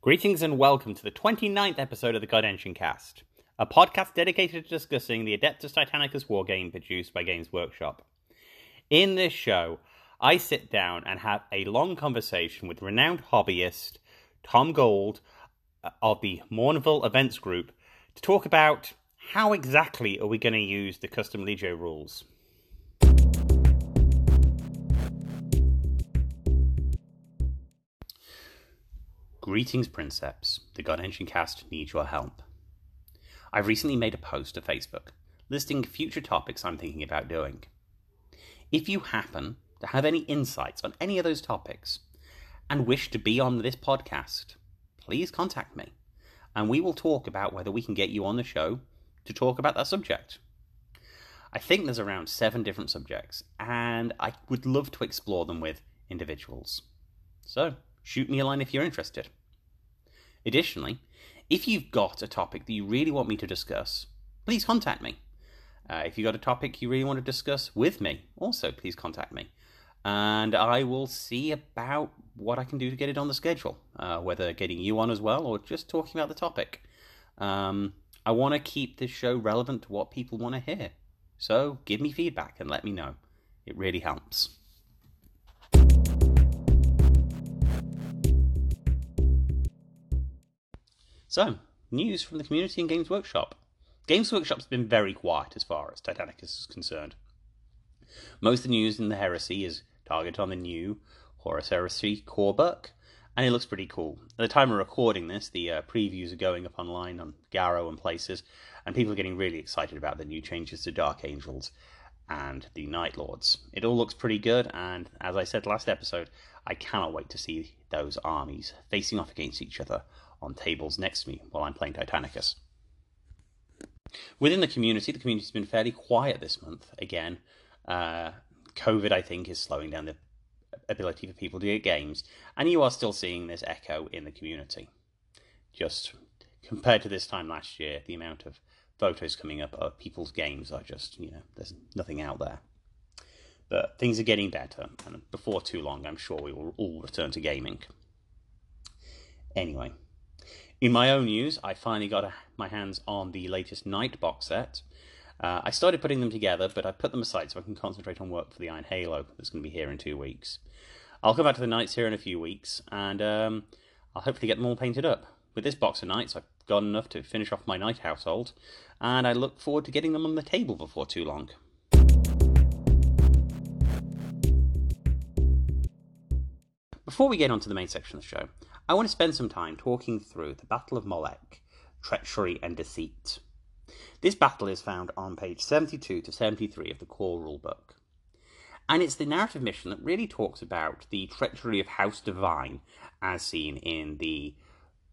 Greetings and welcome to the 29th episode of the God Engine Cast, a podcast dedicated to discussing the Adeptus Titanicus wargame produced by Games Workshop. In this show, I sit down and have a long conversation with renowned hobbyist Tom Gold uh, of the Mournival Events Group to talk about how exactly are we going to use the custom Legio rules. Greetings, Princeps. The God Engine Cast needs your help. I've recently made a post to Facebook listing future topics I'm thinking about doing. If you happen to have any insights on any of those topics and wish to be on this podcast, please contact me and we will talk about whether we can get you on the show to talk about that subject. I think there's around seven different subjects, and I would love to explore them with individuals. So, shoot me a line if you're interested. Additionally, if you've got a topic that you really want me to discuss, please contact me. Uh, if you've got a topic you really want to discuss with me, also please contact me. And I will see about what I can do to get it on the schedule, uh, whether getting you on as well or just talking about the topic. Um, I want to keep this show relevant to what people want to hear. So give me feedback and let me know. It really helps. So, news from the community and Games Workshop. Games Workshop's been very quiet as far as Titanicus is concerned. Most of the news in the Heresy is targeted on the new Horus Heresy core book, and it looks pretty cool. At the time of recording this, the uh, previews are going up online on Garrow and places, and people are getting really excited about the new changes to Dark Angels and the Night Lords. It all looks pretty good, and as I said last episode, I cannot wait to see those armies facing off against each other on tables next to me while I'm playing Titanicus. Within the community, the community's been fairly quiet this month. Again, uh, COVID, I think, is slowing down the ability for people to get games, and you are still seeing this echo in the community. Just compared to this time last year, the amount of photos coming up of people's games are just, you know, there's nothing out there. But things are getting better, and before too long, I'm sure we will all return to gaming. Anyway, in my own news, I finally got a, my hands on the latest Knight box set. Uh, I started putting them together, but I put them aside so I can concentrate on work for the Iron Halo that's going to be here in two weeks. I'll come back to the Knights here in a few weeks, and um, I'll hopefully get them all painted up. With this box of Knights, I've got enough to finish off my Knight household, and I look forward to getting them on the table before too long. Before we get on to the main section of the show, I want to spend some time talking through the Battle of Molech, Treachery and Deceit. This battle is found on page 72 to 73 of the core rulebook. And it's the narrative mission that really talks about the treachery of House Devine as seen in the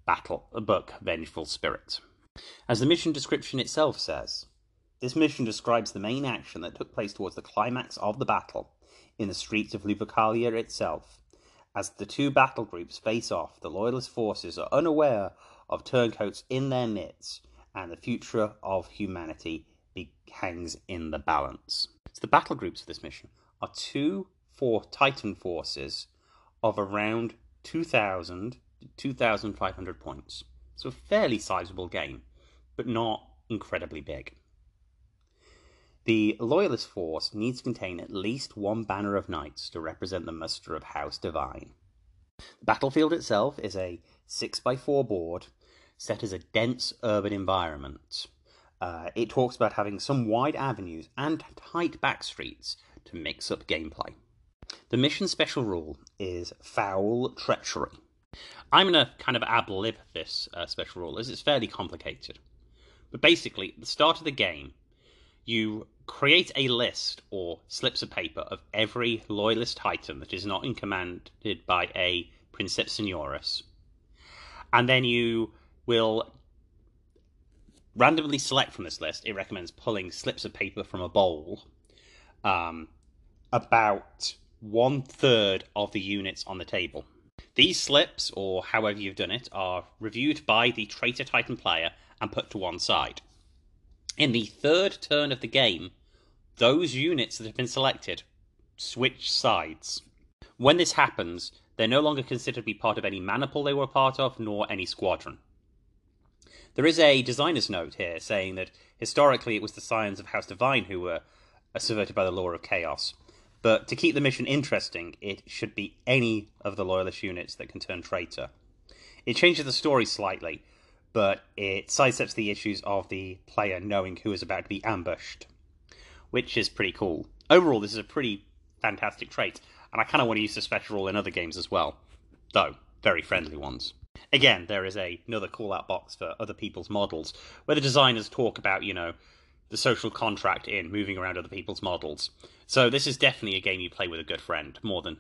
battle book Vengeful Spirit. As the mission description itself says, this mission describes the main action that took place towards the climax of the battle in the streets of Lupercalia itself as the two battle groups face off, the Loyalist forces are unaware of turncoats in their midst, and the future of humanity hangs in the balance. So the battle groups for this mission are two four Titan forces of around 2,000 to 2,500 points. So a fairly sizable game, but not incredibly big. The Loyalist force needs to contain at least one banner of knights to represent the muster of House Devine. The battlefield itself is a 6x4 board set as a dense urban environment. Uh, it talks about having some wide avenues and tight back streets to mix up gameplay. The mission special rule is foul treachery. I'm going to kind of lib this uh, special rule as it's fairly complicated. But basically, at the start of the game, you create a list or slips of paper of every loyalist titan that is not in commanded by a Princeps Senioris. And then you will randomly select from this list. It recommends pulling slips of paper from a bowl. Um, about one third of the units on the table. These slips, or however you've done it, are reviewed by the Traitor Titan player and put to one side. In the third turn of the game, those units that have been selected switch sides. When this happens, They're no longer considered to be part of any maniple they were part of, nor any squadron. There is a designer's note here saying that historically it was the Scions of House Devine who were subverted by the law of chaos. But to keep the mission interesting, it should be any of the loyalist units that can turn traitor. It changes the story slightly, but it sidesteps the issues of the player knowing who is about to be ambushed, which is pretty cool. Overall, this is a pretty fantastic trait, and I kind of want to use the special rule in other games as well, though very friendly ones. Again, there is a, another call out box for other people's models where the designers talk about, you know, the social contract in moving around other people's models. So this is definitely a game you play with a good friend, more than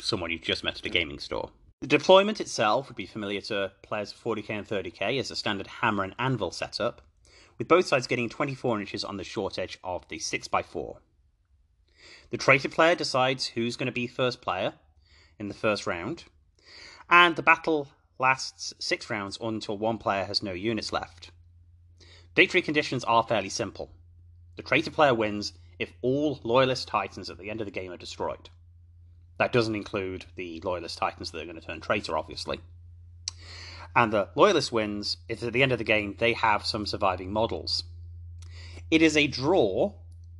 someone you've just met at a gaming store. The deployment itself would be familiar to players of 40k and 30k as a standard hammer and anvil setup, with both sides getting 24 inches on the short edge of the 6x4. The traitor player decides who's going to be first player in the first round, and the battle lasts six rounds until one player has no units left. Victory conditions are fairly simple. The traitor player wins if all Loyalist Titans at the end of the game are destroyed. That doesn't include the Loyalist Titans that are going to turn traitor, obviously. And the Loyalist wins if at the end of the game they have some surviving models. It is a draw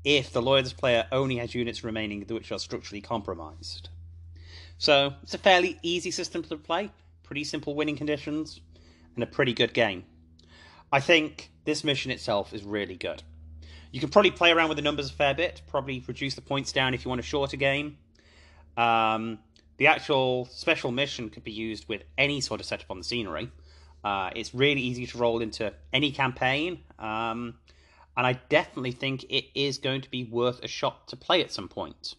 if the Loyalist player only has units remaining which are structurally compromised. So it's a fairly easy system to play, pretty simple winning conditions, and a pretty good game. I think this mission itself is really good. You can probably play around with the numbers a fair bit, probably reduce the points down if you want a shorter game. Um, the actual special mission could be used with any sort of setup on the scenery. Uh, it's really easy to roll into any campaign, um, and I definitely think it is going to be worth a shot to play at some point.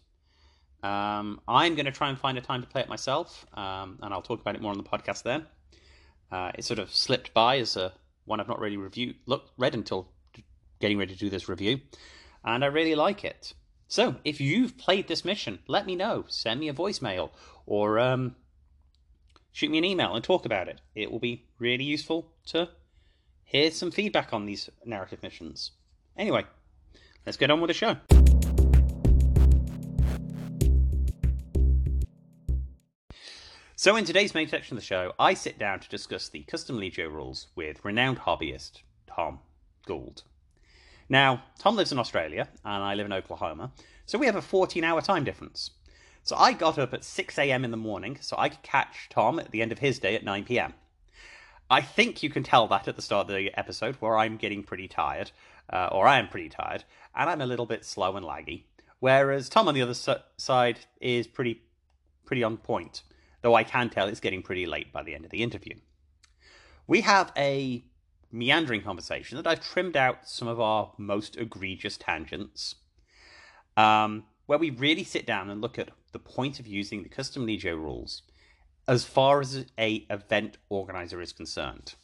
Um, I'm going to try and find a time to play it myself, um, and I'll talk about it more on the podcast then. Uh, it sort of slipped by as a one I've not really reviewed, look, read until getting ready to do this review, and I really like it. So, if you've played this mission, let me know. Send me a voicemail or um, shoot me an email and talk about it. It will be really useful to hear some feedback on these narrative missions. Anyway, let's get on with the show. So, in today's main section of the show, I sit down to discuss the custom Legio rules with renowned hobbyist Tom Gould. Now, Tom lives in Australia and I live in Oklahoma, so we have a 14 hour time difference. So I got up at 6 a.m. in the morning so I could catch Tom at the end of his day at 9 p.m. I think you can tell that at the start of the episode where I'm getting pretty tired, uh, or I am pretty tired, and I'm a little bit slow and laggy. Whereas Tom on the other side is pretty, pretty on point though I can tell it's getting pretty late by the end of the interview. We have a meandering conversation that I've trimmed out some of our most egregious tangents, um, where we really sit down and look at the point of using the custom Legio rules as far as a event organizer is concerned.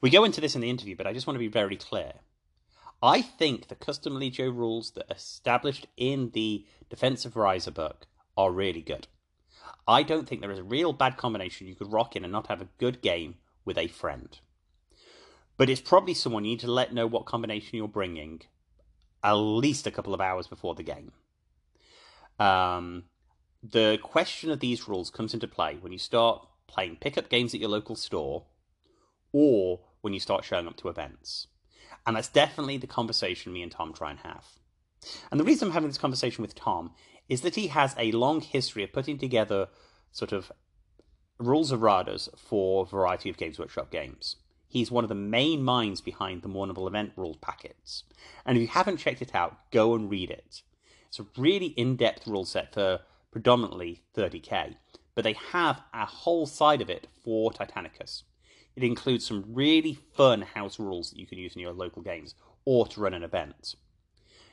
We go into this in the interview, but I just want to be very clear. I think the custom Legio rules that are established in the Defense of Ryza book are really good. I don't think there is a real bad combination you could rock in and not have a good game with a friend. But it's probably someone you need to let know what combination you're bringing at least a couple of hours before the game. Um, the question of these rules comes into play when you start playing pickup games at your local store or when you start showing up to events. And that's definitely the conversation me and Tom try and have. And the reason I'm having this conversation with Tom is that he has a long history of putting together sort of rules of erratas for a variety of Games Workshop games. He's one of the main minds behind the Mournival event rule packets. And if you haven't checked it out, go and read it. It's a really in depth rule set for predominantly 30k, but they have a whole side of it for Titanicus. It includes some really fun house rules that you can use in your local games or to run an event.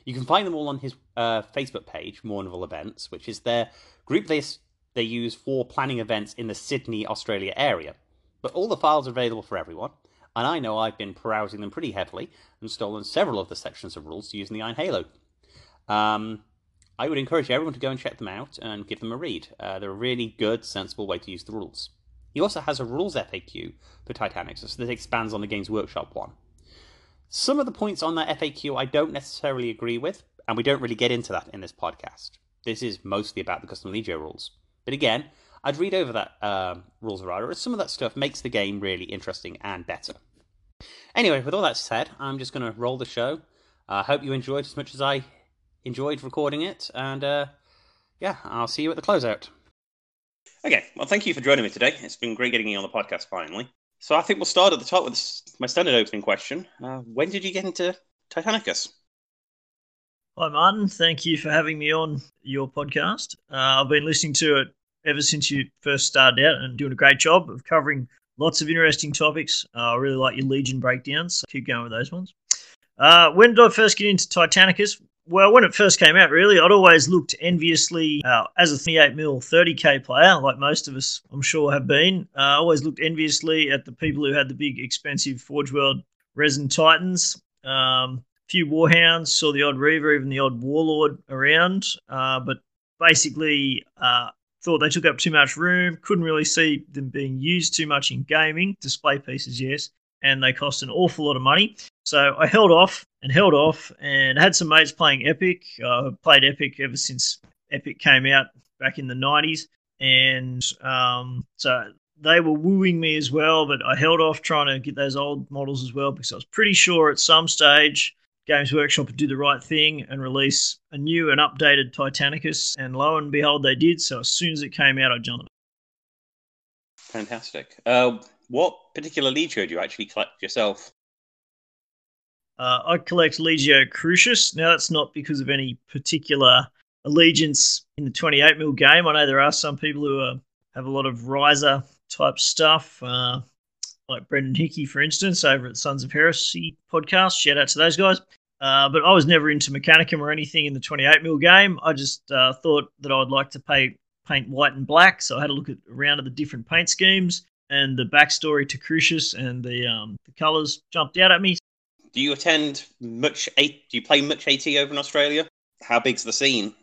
You can find them all on his uh, Facebook page, Mournival Events, which is their group list they use for planning events in the Sydney, Australia area. But all the files are available for everyone, and I know I've been browsing them pretty heavily and stolen several of the sections of rules using the Iron Halo. Um, I would encourage everyone to go and check them out and give them a read. Uh, they're a really good, sensible way to use the rules. He also has a rules FAQ for Titanicus that expands on the Games Workshop one. Some of the points on that FAQ I don't necessarily agree with, and we don't really get into that in this podcast. This is mostly about the custom Legio rules. But again, I'd read over that um, rules Errata, as some of that stuff makes the game really interesting and better. Anyway, with all that said, I'm just going to roll the show. I uh, hope you enjoyed as much as I enjoyed recording it, and uh, yeah, I'll see you at the closeout. Okay, well, thank you for joining me today. It's been great getting you on the podcast finally. So I think we'll start at the top with my standard opening question. Uh, when did you get into Titanicus? Hi, Martin. Thank you for having me on your podcast. Uh, I've been listening to it ever since you first started out and doing a great job of covering lots of interesting topics. Uh, I really like your Legion breakdowns. So keep going with those ones. Uh, when did I first get into Titanicus? Well, when it first came out, really, I'd always looked enviously uh, as a 38 mil 30k player, like most of us, I'm sure, have been. Uh, I always looked enviously at the people who had the big, expensive Forge World resin Titans. Um, few Warhounds, saw the odd Reaver, even the odd Warlord around, uh, but basically uh, thought they took up too much room. Couldn't really see them being used too much in gaming. Display pieces, yes, and they cost an awful lot of money. So I held off and held off, and had some mates playing Epic. Uh, played Epic ever since Epic came out back in the '90s, and um, so they were wooing me as well. But I held off trying to get those old models as well because I was pretty sure at some stage Games Workshop would do the right thing and release a new and updated Titanicus, and lo and behold, they did. So as soon as it came out, I jumped. Fantastic. Uh, what particular Legio do you actually collect yourself? Uh, I collect Legio Crucius. Now, that's not because of any particular allegiance in the 28 mil game. I know there are some people who are, have a lot of Ryza type stuff. Uh, like Brendan Hickey, for instance, over at Sons of Heresy podcast. Shout out to those guys. Uh, but I was never into Mechanicum or anything in the 28 mil game. I just uh, thought that I would like to pay, paint white and black, so I had a look at around at the different paint schemes and the backstory to Crucius and the um, the colours jumped out at me. Do you attend much? Eight, Do you play much AT over in Australia? How big's the scene?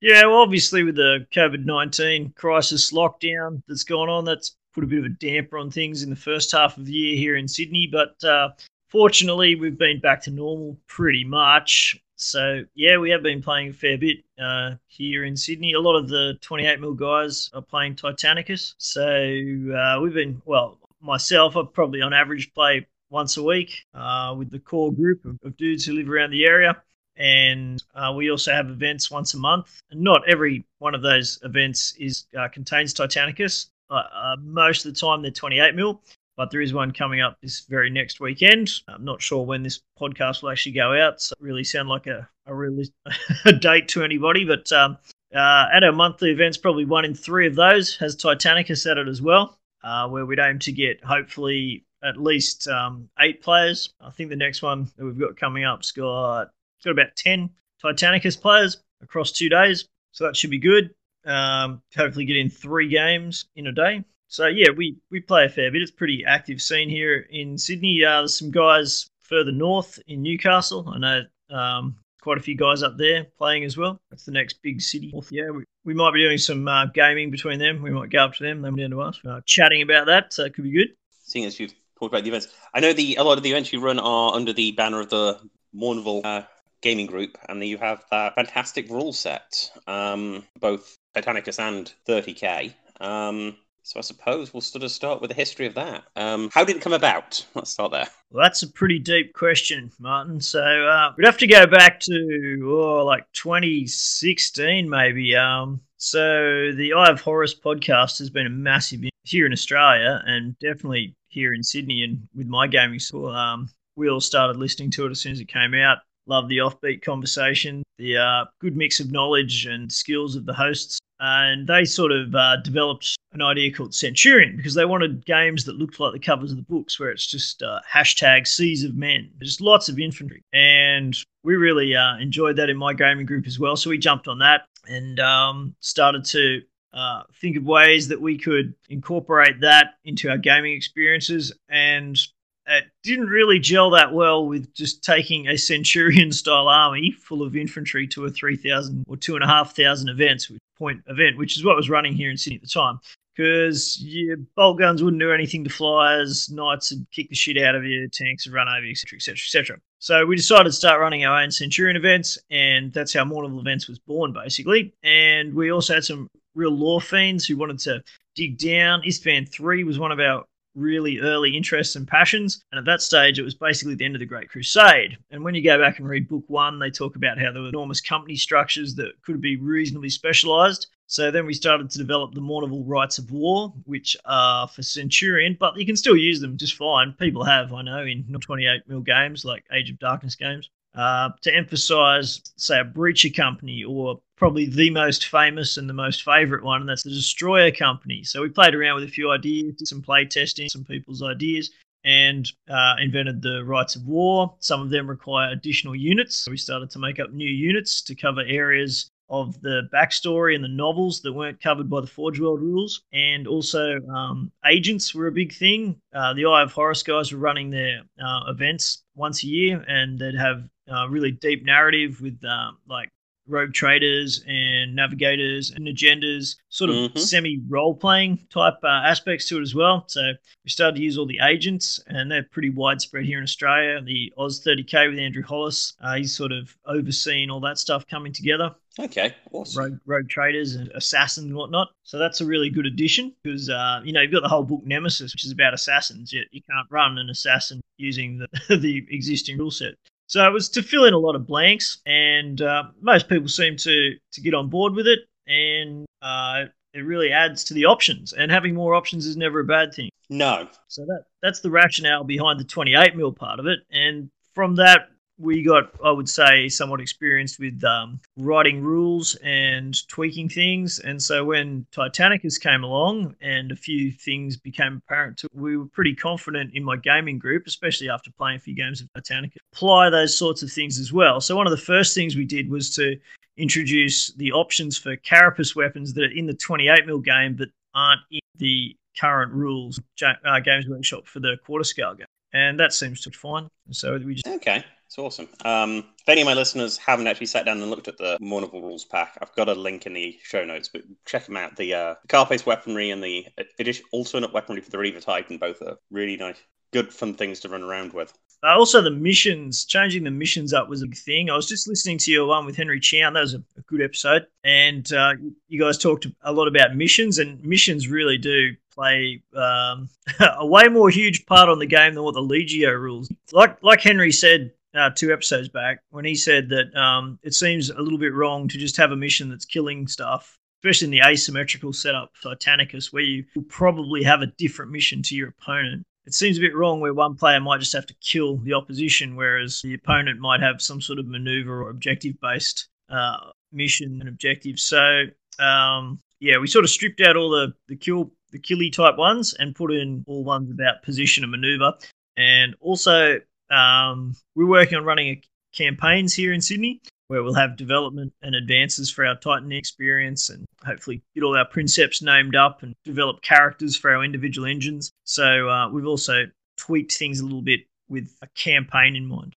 Yeah, well, obviously with the COVID nineteen crisis lockdown that's gone on, that's put a bit of a damper on things in the first half of the year here in Sydney. But uh, fortunately, we've been back to normal pretty much. So yeah, we have been playing a fair bit uh, here in Sydney. A lot of the 28 mil guys are playing Titanicus. So uh, we've been well. Myself, I probably on average play once a week uh, with the core group of, of, dudes who live around the area. And uh, we also have events once a month. And not every one of those events is uh, contains Titanicus. Uh, uh, most of the time, they're 28 mil, but there is one coming up this very next weekend. I'm not sure when this podcast will actually go out, so really sound like a, a really a date to anybody. But um, uh, at our monthly events, probably one in three of those has Titanicus at it as well, uh, where we'd aim to get hopefully at least um, eight players. I think the next one that we've got coming up's got, got about 10 Titanicus players across two days. So that should be good. Um, hopefully, get in three games in a day. So yeah, we we play a fair bit. It's pretty active scene here in Sydney. Uh, there's some guys further north in Newcastle. I know um, quite a few guys up there playing as well. That's the next big city. Yeah, we, we might be doing some uh, gaming between them. We might go up to them, them down to us, uh, chatting about that. So it could be good. Seeing as you've talked about the events, I know the a lot of the events you run are under the banner of the Mournival uh, gaming group, and you have that fantastic rule set, um, both Titanicus and 30k. Um, so I suppose we'll sort of start with the history of that. Um, how did it come about? Let's start there. Well, that's a pretty deep question, Martin. So uh, we'd have to go back to oh, like 2016, maybe. Um, so the Eye of Horus podcast has been a massive here in Australia, and definitely here in Sydney. And with my gaming school, um, we all started listening to it as soon as it came out. Love the offbeat conversation, the uh, good mix of knowledge and skills of the hosts and they sort of uh, developed an idea called Centurion because they wanted games that looked like the covers of the books, where it's just uh, hashtag Seas of Men, just lots of infantry, and we really uh, enjoyed that in my gaming group as well. So we jumped on that and um, started to uh, think of ways that we could incorporate that into our gaming experiences. And it didn't really gel that well with just taking a centurion style army full of infantry to a 3,000 or 2,500 events, point event, which is what was running here in Sydney at the time. Because your bolt guns wouldn't do anything to flyers, knights would kick the shit out of you, tanks would run over etc., etc., etc. So we decided to start running our own Centurion events, and that's how Mournival Events was born, basically. And we also had some real lore fiends who wanted to dig down. Istvan 3 was one of our really early interests and passions. And at that stage, it was basically the end of the Great Crusade. And when you go back and read Book One, they talk about how there were enormous company structures that could be reasonably specialized. So then we started to develop the Mournival Rites of War, which are for Centurion, but you can still use them just fine. People have, I know, in 28 mil games like Age of Darkness games. Uh, to emphasize, say, a breacher company or probably the most famous and the most favorite one, and that's the Destroyer Company. So we played around with a few ideas, did some play testing, some people's ideas, and uh, invented the Rites of War. Some of them require additional units. So we started to make up new units to cover areas of the backstory and the novels that weren't covered by the Forge World rules. And also, um, agents were a big thing. Uh, the Eye of Horus guys were running their uh, events once a year, and they'd have uh, really deep narrative with um, like rogue traders and navigators and agendas, sort of mm-hmm. semi role playing type uh, aspects to it as well. So we started to use all the agents, and they're pretty widespread here in Australia. The Oz 30k with Andrew Hollis, uh, he's sort of overseeing all that stuff coming together. Okay, awesome. Rogue, rogue traders and assassins and whatnot. So that's a really good addition because, uh, you know, you've got the whole book Nemesis, which is about assassins, yet you can't run an assassin using the, the existing rule set. So it was to fill in a lot of blanks, and uh, most people seem to to get on board with it, and uh, it really adds to the options. And having more options is never a bad thing. No. So that that's the rationale behind the 28 mil part of it, and from that we got, I would say, somewhat experienced with um, writing rules and tweaking things. And so when Titanicus came along and a few things became apparent, to, we were pretty confident in my gaming group, especially after playing a few games of Titanicus, apply those sorts of things as well. So one of the first things we did was to introduce the options for carapace weapons that are in the 28mm game but aren't in the current rules uh, Games Workshop for the quarter scale game. And that seems to be fine. So we just okay. It's awesome. Um, if any of my listeners haven't actually sat down and looked at the Mournival Rules pack, I've got a link in the show notes, but check them out. The, uh, the Carapace weaponry and the addition, alternate weaponry for the Reaver Titan both are really nice, good, fun things to run around with. Uh, also, the missions, changing the missions up was a big thing. I was just listening to your one with Henry Chown. That was a, a good episode. And uh, you guys talked a lot about missions, and missions really do play um, a way more huge part on the game than what the Legio rules. Like like Henry said, uh, two episodes back when he said that um, it seems a little bit wrong to just have a mission that's killing stuff, especially in the asymmetrical setup for Titanicus, where you will probably have a different mission to your opponent. It seems a bit wrong where one player might just have to kill the opposition, whereas the opponent might have some sort of maneuver or objective based uh, mission and objective. So, um, yeah, we sort of stripped out all the, the kill the killy type ones and put in all ones about position and maneuver. And also um, we're working on running campaigns here in Sydney where we'll have development and advances for our Titan experience and hopefully get all our princeps named up and develop characters for our individual engines. So uh, we've also tweaked things a little bit with a campaign in mind.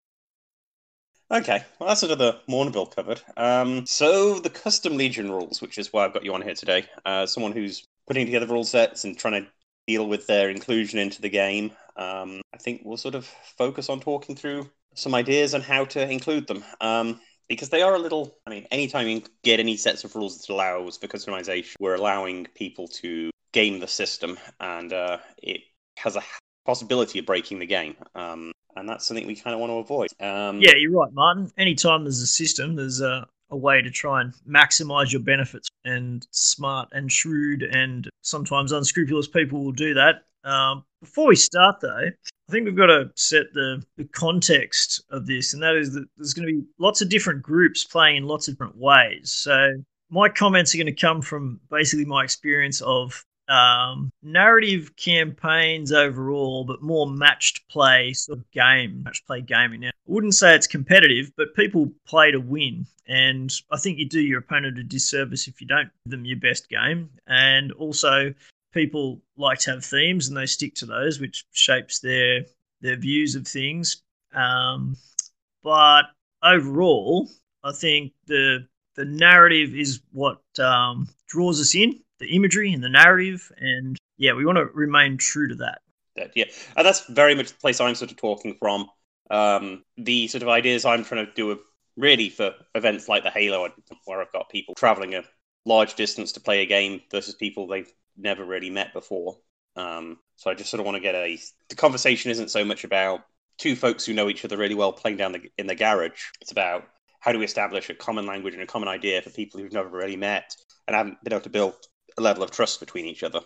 Okay, well, that's another Mournival covered. Um, so the custom Legion rules, which is why I've got you on here today. Uh, someone who's putting together rule sets and trying to deal with their inclusion into the game. Um, I think we'll sort of focus on talking through some ideas on how to include them. Um, because they are a little, I mean, anytime you get any sets of rules that allows for customization, we're allowing people to game the system and uh, it has a possibility of breaking the game. Um, and that's something we kind of want to avoid. Um, yeah, you're right, Martin. Anytime there's a system, there's a, a way to try and maximize your benefits. And smart and shrewd and sometimes unscrupulous people will do that. Um, before we start, though, I think we've got to set the, the context of this, and that is that there's going to be lots of different groups playing in lots of different ways. So, my comments are going to come from basically my experience of um, narrative campaigns overall, but more matched play sort of game, match play gaming. Now, I wouldn't say it's competitive, but people play to win. And I think you do your opponent a disservice if you don't give them your best game. And also, people like to have themes and they stick to those, which shapes their their views of things. Um, but overall, I think the the narrative is what um, draws us in the imagery and the narrative, and yeah, we want to remain true to that. Yeah, and that's very much the place I'm sort of talking from. Um, the sort of ideas I'm trying to do really for events like the Halo, where I've got people traveling a large distance to play a game versus people they've never really met before. Um, so I just sort of want to get a. The conversation isn't so much about two folks who know each other really well playing down the, in the garage. It's about how do we establish a common language and a common idea for people who've never really met and haven't been able to build a level of trust between each other.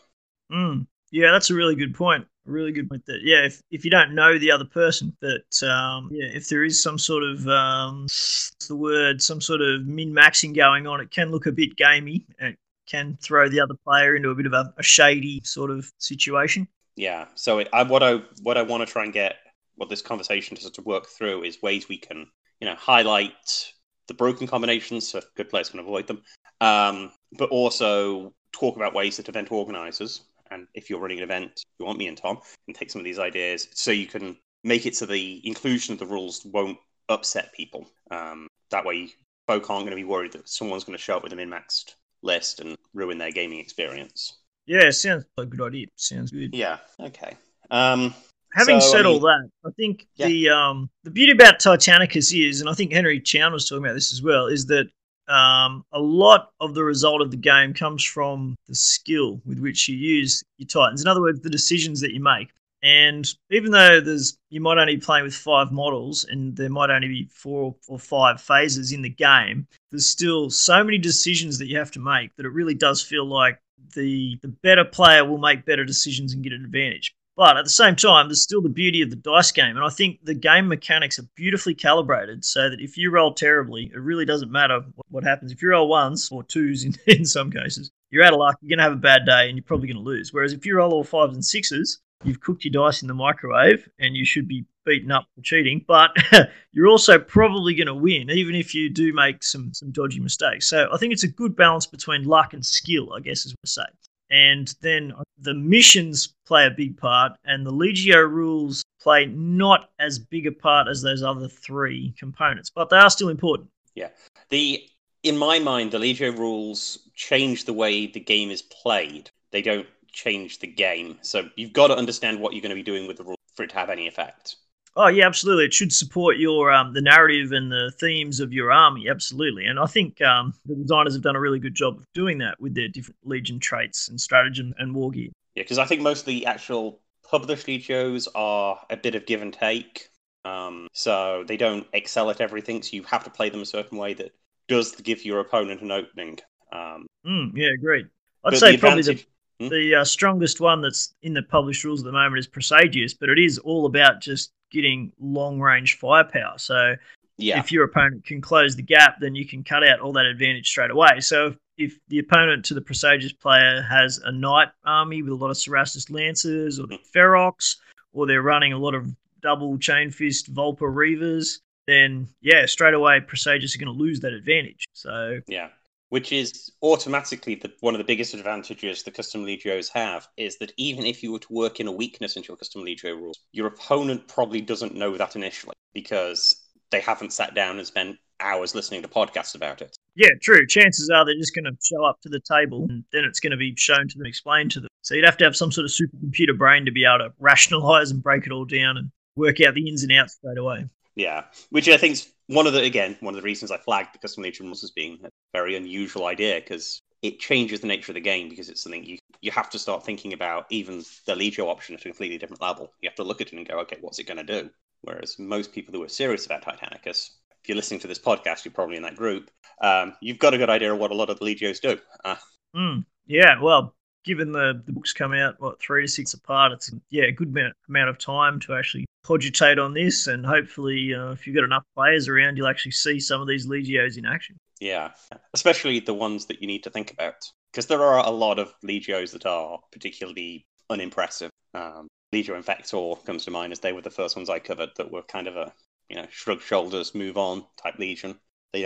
Mm. Yeah, that's a really good point. A really good point. That yeah, if, if you don't know the other person, that um, yeah, if there is some sort of um, what's the word, some sort of min maxing going on, it can look a bit gamey. It can throw the other player into a bit of a, a shady sort of situation. Yeah. So it, I, what I what I want to try and get what this conversation to, to work through is ways we can you know highlight the broken combinations so good players can avoid them, um, but also talk about ways that event organizers and if you're running an event, you want me and Tom, and take some of these ideas so you can make it so the inclusion of the rules won't upset people. Um, that way, folk aren't going to be worried that someone's going to show up with a min-maxed list and ruin their gaming experience. Yeah, sounds like a good idea. Sounds good. Yeah. Okay. Um, Having so, said I mean, all that, I think yeah. the um, the beauty about Titanicus is, and I think Henry Chown was talking about this as well, is that um, a lot of the result of the game comes from the skill with which you use your titans. In other words, the decisions that you make. And even though there's you might only be playing with five models and there might only be four or five phases in the game, there's still so many decisions that you have to make that it really does feel like the the better player will make better decisions and get an advantage. But at the same time, there's still the beauty of the dice game. And I think the game mechanics are beautifully calibrated so that if you roll terribly, it really doesn't matter what happens. If you roll ones or twos in, in some cases, you're out of luck, you're going to have a bad day, and you're probably going to lose. Whereas if you roll all fives and sixes, you've cooked your dice in the microwave and you should be beaten up for cheating. But you're also probably going to win, even if you do make some, some dodgy mistakes. So I think it's a good balance between luck and skill, I guess, what I say and then the missions play a big part, and the Legio rules play not as big a part as those other three components, but they are still important. Yeah, the in my mind, the Legio rules change the way the game is played. They don't change the game, so you've got to understand what you're going to be doing with the rules for it to have any effect. Oh yeah, absolutely. It should support your um, the narrative and the themes of your army, absolutely. And I think um, the designers have done a really good job of doing that with their different legion traits and stratagem and war gear. Yeah, because I think most of the actual published legios are a bit of give and take. Um, so they don't excel at everything. So you have to play them a certain way that does give your opponent an opening. Um, mm, yeah, great. I'd say the probably the hmm? the uh, strongest one that's in the published rules at the moment is Praesagius, but it is all about just getting long range firepower. So yeah. if your opponent can close the gap, then you can cut out all that advantage straight away. So if the opponent to the Praesagius player has a knight army with a lot of Cerastus lancers or the mm-hmm. Ferox, or they're running a lot of double chain fist Vulper Reavers, then yeah, straight away Praesagius are going to lose that advantage. So yeah, which is automatically the, one of the biggest advantages the custom legios have is that even if you were to work in a weakness into your custom legio rules, your opponent probably doesn't know that initially because they haven't sat down and spent hours listening to podcasts about it. Yeah, true. Chances are they're just going to show up to the table and then it's going to be shown to them, explained to them. So you'd have to have some sort of supercomputer brain to be able to rationalize and break it all down and work out the ins and outs straight away. Yeah, which I think is one of the again one of the reasons I flagged the custom legion rules as being a very unusual idea because it changes the nature of the game because it's something you you have to start thinking about even the legio option at a completely different level. You have to look at it and go, okay, what's it going to do? Whereas most people who are serious about Titanicus, if you're listening to this podcast, you're probably in that group. Um, you've got a good idea of what a lot of the legios do. Uh, mm, yeah, well, given the, the books come out what three to six apart, it's yeah a good amount of time to actually cogitate on this, and hopefully, uh, if you've got enough players around, you'll actually see some of these legios in action. Yeah, especially the ones that you need to think about, because there are a lot of legios that are particularly unimpressive. Um, Legio Infector comes to mind as they were the first ones I covered that were kind of a you know shrug shoulders, move on type legion. They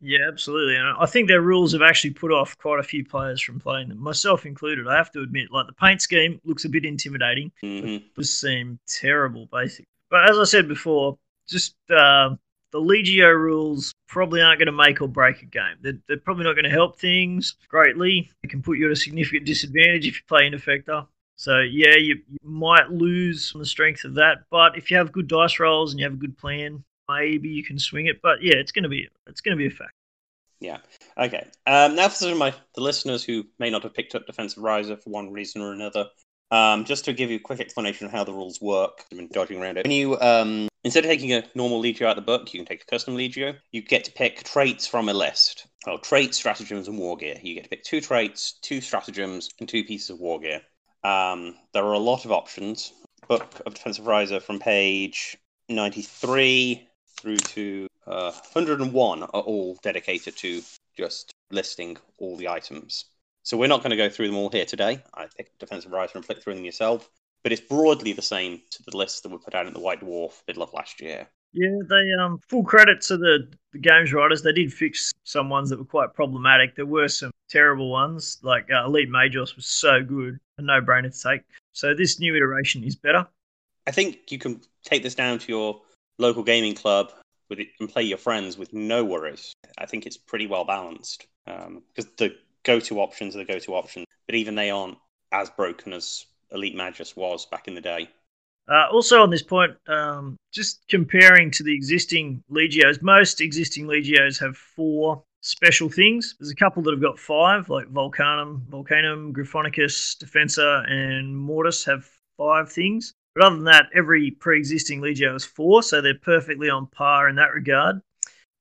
yeah, absolutely. And I think their rules have actually put off quite a few players from playing them, myself included. I have to admit, like the paint scheme looks a bit intimidating. Mm-hmm. Just seem terrible, basically. But as I said before, just uh, the Legio rules probably aren't going to make or break a game. They're, they're probably not going to help things greatly. It can put you at a significant disadvantage if you play Infector. So yeah, you, you might lose on the strength of that, but if you have good dice rolls and you have a good plan, maybe you can swing it. But yeah, it's gonna be it's gonna be a fact. Yeah. Okay. Um, now for some of my the listeners who may not have picked up Defense of Ryza for one reason or another. Um, just to give you a quick explanation of how the rules work, I've been dodging around it. When you um, instead of taking a normal Legio out of the book, you can take a custom Legio. You get to pick traits from a list. Well, traits, stratagems, and war gear. You get to pick two traits, two stratagems, and two pieces of war gear. Um, there are a lot of options. Book of Defense of Ryza from page 93 through to uh, 101 are all dedicated to just listing all the items. So we're not going to go through them all here today. I picked Defense of Ryza and flick through them yourself, but it's broadly the same to the list that we put out in the White Dwarf middle of last year. Yeah, they um full credit to the, the games writers. They did fix some ones that were quite problematic. There were some terrible ones, like uh, Elite Magos was so good, a no brainer to take. So this new iteration is better. I think you can take this down to your local gaming club with it and play your friends with no worries. I think it's pretty well balanced because um, the go-to options are the go-to options, but even they aren't as broken as Elite Magus was back in the day. Uh, also, on this point, um, just comparing to the existing Legios, most existing Legios have four special things. There's a couple that have got five, like Volcanum, Volcanum, Gryphonicus, Defensor, and Mortis have five things. But other than that, every pre-existing Legio is four, so they're perfectly on par in that regard.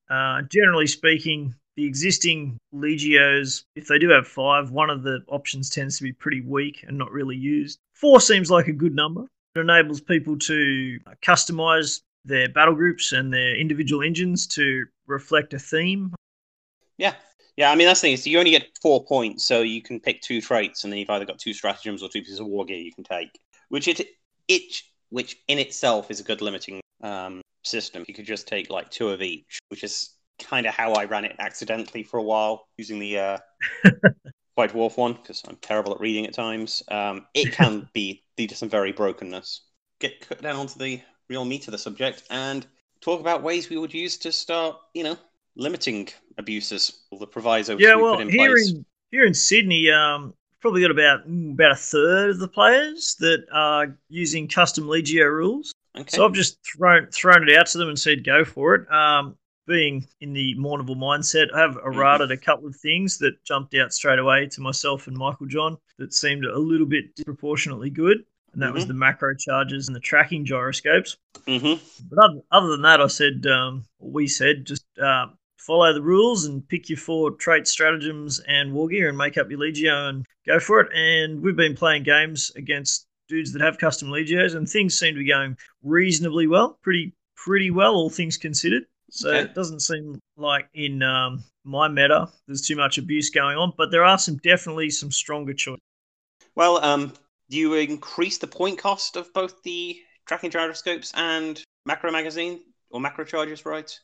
Uh, generally speaking, the existing Legios, if they do have five, one of the options tends to be pretty weak and not really used. Four seems like a good number. It enables people to customize their battle groups and their individual engines to reflect a theme. Yeah. Yeah, I mean that's the thing is you only get four points, so you can pick two traits, and then you've either got two stratagems or two pieces of war gear you can take. Which it it which in itself is a good limiting um, system. You could just take like two of each, which is kind of how I ran it accidentally for a while using the uh, White Dwarf one because I'm terrible at reading at times. Um, it can be lead to some very brokenness. Get cut down onto the real meat of the subject and talk about ways we would use to start, you know, limiting abuses the provisos yeah, we well, here place. in here in Sydney, um, probably got about mm, about a third of the players that are using custom Legio rules. Okay. So I've just thrown thrown it out to them and said go for it. Um, being in the Mournival mindset, I have Mm-hmm. errated a couple of things that jumped out straight away to myself and Michael John that seemed a little bit disproportionately good. And that was Mhm. the macro charges and the tracking gyroscopes. hmm But other, other than that, I said, um, we said, just uh, follow the rules and pick your four trait stratagems, and war gear and make up your Legio and go for it. And we've been playing games against dudes that have custom Legios, and things seem to be going reasonably well, pretty pretty well, all things considered. So Okay. it doesn't seem like in um, my meta there's too much abuse going on, but there are some definitely some stronger choices. Well, um, do you increase the point cost of both the tracking gyroscopes and macro magazine or macro charges, right?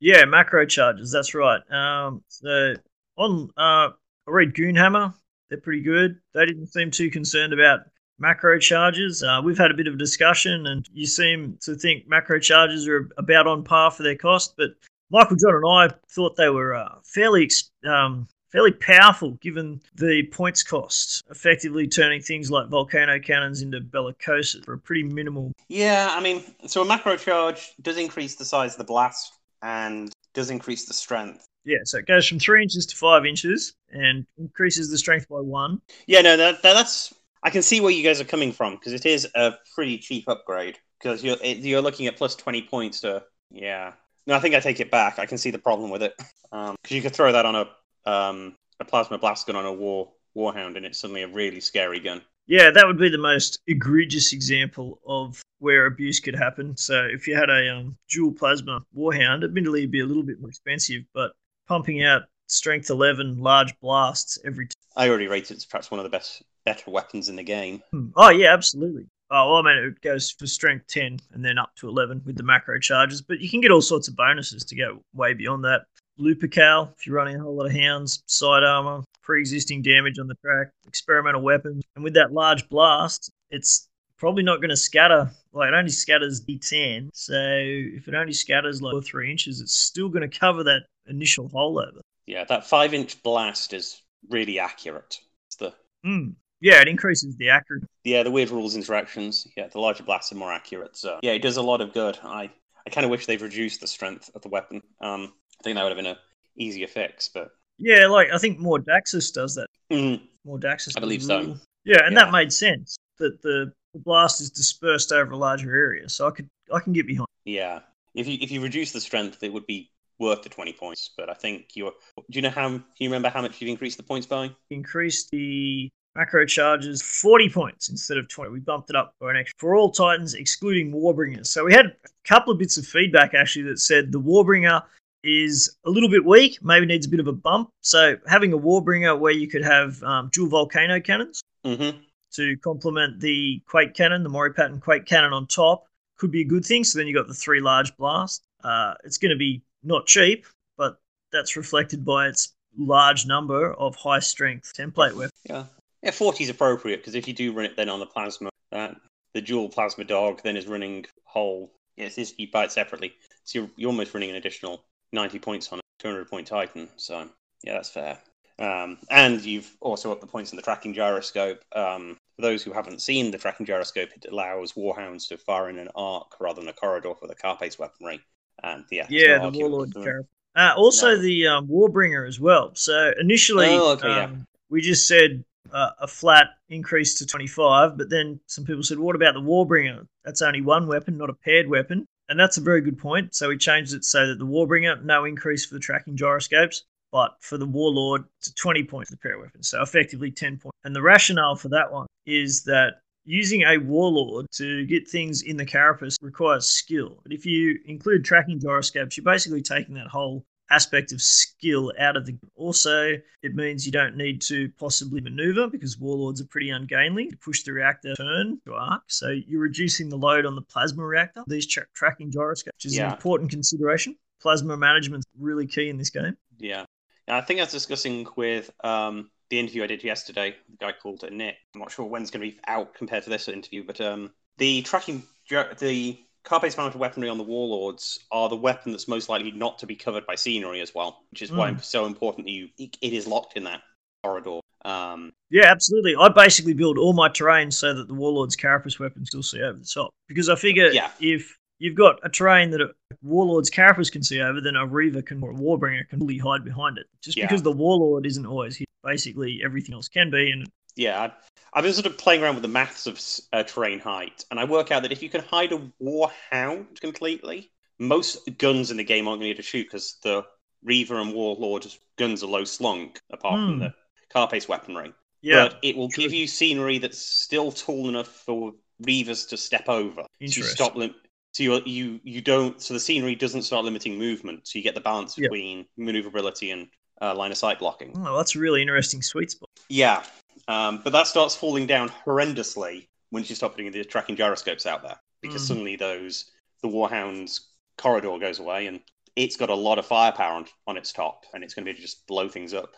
Yeah, macro charges. That's right. Um, so on, uh, I read Goonhammer. They're pretty good. They didn't seem too concerned about macro charges. Uh, we've had a bit of a discussion, and you seem to think macro charges are about on par for their cost. But Michael John and I thought they were uh, fairly um, fairly powerful given the points cost, effectively turning things like volcano cannons into bellicoses for a pretty minimal. Yeah, I mean, so a macro charge does increase the size of the blast and does increase the strength. Yeah, so it goes from three inches to five inches and increases the strength by one. Yeah, no, that, that that's I can see where you guys are coming from because it is a pretty cheap upgrade because you're it, you're looking at plus twenty points to yeah. No, I think I take it back. I can see the problem with it because you could throw that on a um, a plasma blast gun on a war warhound and it's suddenly a really scary gun. Yeah, that would be the most egregious example of where abuse could happen. So if you had a um, dual plasma warhound, admittedly it'd be a little bit more expensive, but pumping out strength 11 large blasts every time. I already rate it as perhaps one of the best better weapons in the game. Oh, yeah, absolutely. Oh, well, I mean, it goes for strength 10 and then up to 11 with the macro charges, but you can get all sorts of bonuses to go way beyond that. Lupercal, if you're running a whole lot of hounds, side armor, pre existing damage on the track, experimental weapons. And with that large blast, it's probably not going to scatter. Like, it only scatters D10. So if it only scatters like three inches, it's still going to cover that initial hole over. Yeah, that five inch blast is really accurate. It's the Mm. Yeah, it increases the accuracy. yeah the weird rules interactions. Yeah, the larger blasts are more accurate. So yeah, it does a lot of good. I I kind of wish they've reduced the strength of the weapon. Um, I think that would have been a easier fix. But Yeah, like I think more Daxus does that. mm, Mordaxis. I believe so. rule. Yeah, and Yeah. that made sense that the, the blast is dispersed over a larger area, so I could I can get behind. yeah, if you if you reduce the strength, it would be worth the twenty points. But I think you're. Do you know how? Can you remember how much you've increased the points by? Increase the macro charges 40 points instead of 20. We bumped it up for an extra for all Titans, excluding Warbringers. So we had a couple of bits of feedback actually that said the Warbringer is a little bit weak, maybe needs a bit of a bump. So having a Warbringer where you could have um, dual volcano cannons Mm-hmm. to complement the Quake cannon, the Mori pattern Quake cannon on top, could be a good thing. So then you got the three large blasts. Uh, it's going to be not cheap, but that's reflected by its large number of high strength template weapons. Yeah, yeah, forty is appropriate because if you do run it then on the plasma, that the dual plasma dog then is running whole. Yes, it's, you buy it separately, so you're, you're almost running an additional ninety points on a two hundred point Titan. So yeah, that's fair. Um, and you've also upped the points in the tracking gyroscope. Um, for those who haven't seen the tracking gyroscope, it allows warhounds to fire in an arc rather than a corridor for the Carapace weaponry. And yeah, Yeah, no the Warlord character. Uh, also, No. the um, Warbringer as well. So initially, Oh, okay, yeah. um, we just said uh, a flat increase to 25, but then some people said, what about the Warbringer? That's only one weapon, not a paired weapon. And that's a very good point. So we changed it so that the Warbringer, no increase for the tracking gyroscopes, but for the Warlord, it's 20 points for the pair weapon. So effectively 10 points. And the rationale for that one is that using a Warlord to get things in the carapace requires skill. But if you include tracking gyroscopes, you're basically taking that whole aspect of skill out of the also it means you don't need to possibly maneuver because warlords are pretty ungainly to push the reactor turn to arc so you're reducing the load on the plasma reactor these tra- tracking gyroscopes which is Yeah. an important consideration plasma management's really key in this game Yeah. And I think I was discussing with um, the interview I did yesterday, the guy called Nick. I'm not sure when it's going to be out compared to this interview, but um, the tracking, the carapace mounted weaponry on the warlords are the weapon that's most likely not to be covered by scenery as well, which is why Mm. it's so important that you it is locked in that corridor. Um, yeah absolutely i basically build all my terrain so that the warlord's carapace weapons still see over the top because i figure Yeah. if you've got a terrain that a warlord's carapace can see over then a reaver can or a warbringer can fully hide behind it just Yeah. because the warlord isn't always here basically everything else can be and yeah, I've, been sort of playing around with the maths of uh, terrain height, and I work out that if you can hide a warhound completely, most guns in the game aren't going to shoot because the Reaver and Warlord guns are low slung, apart from Hmm. the carapace weaponry. yeah But it will true. give you scenery that's still tall enough for Reavers to step over. So you stop lim- So you, you you don't. So the scenery doesn't start limiting movement. So you get the balance between maneuverability and uh, line of sight blocking. Oh, that's a really interesting sweet spot. Yeah, um, but that starts falling down horrendously once you start putting the tracking gyroscopes out there because Mhm. suddenly those the Warhound's corridor goes away and it's got a lot of firepower on, on its top and it's going to be able to just blow things up.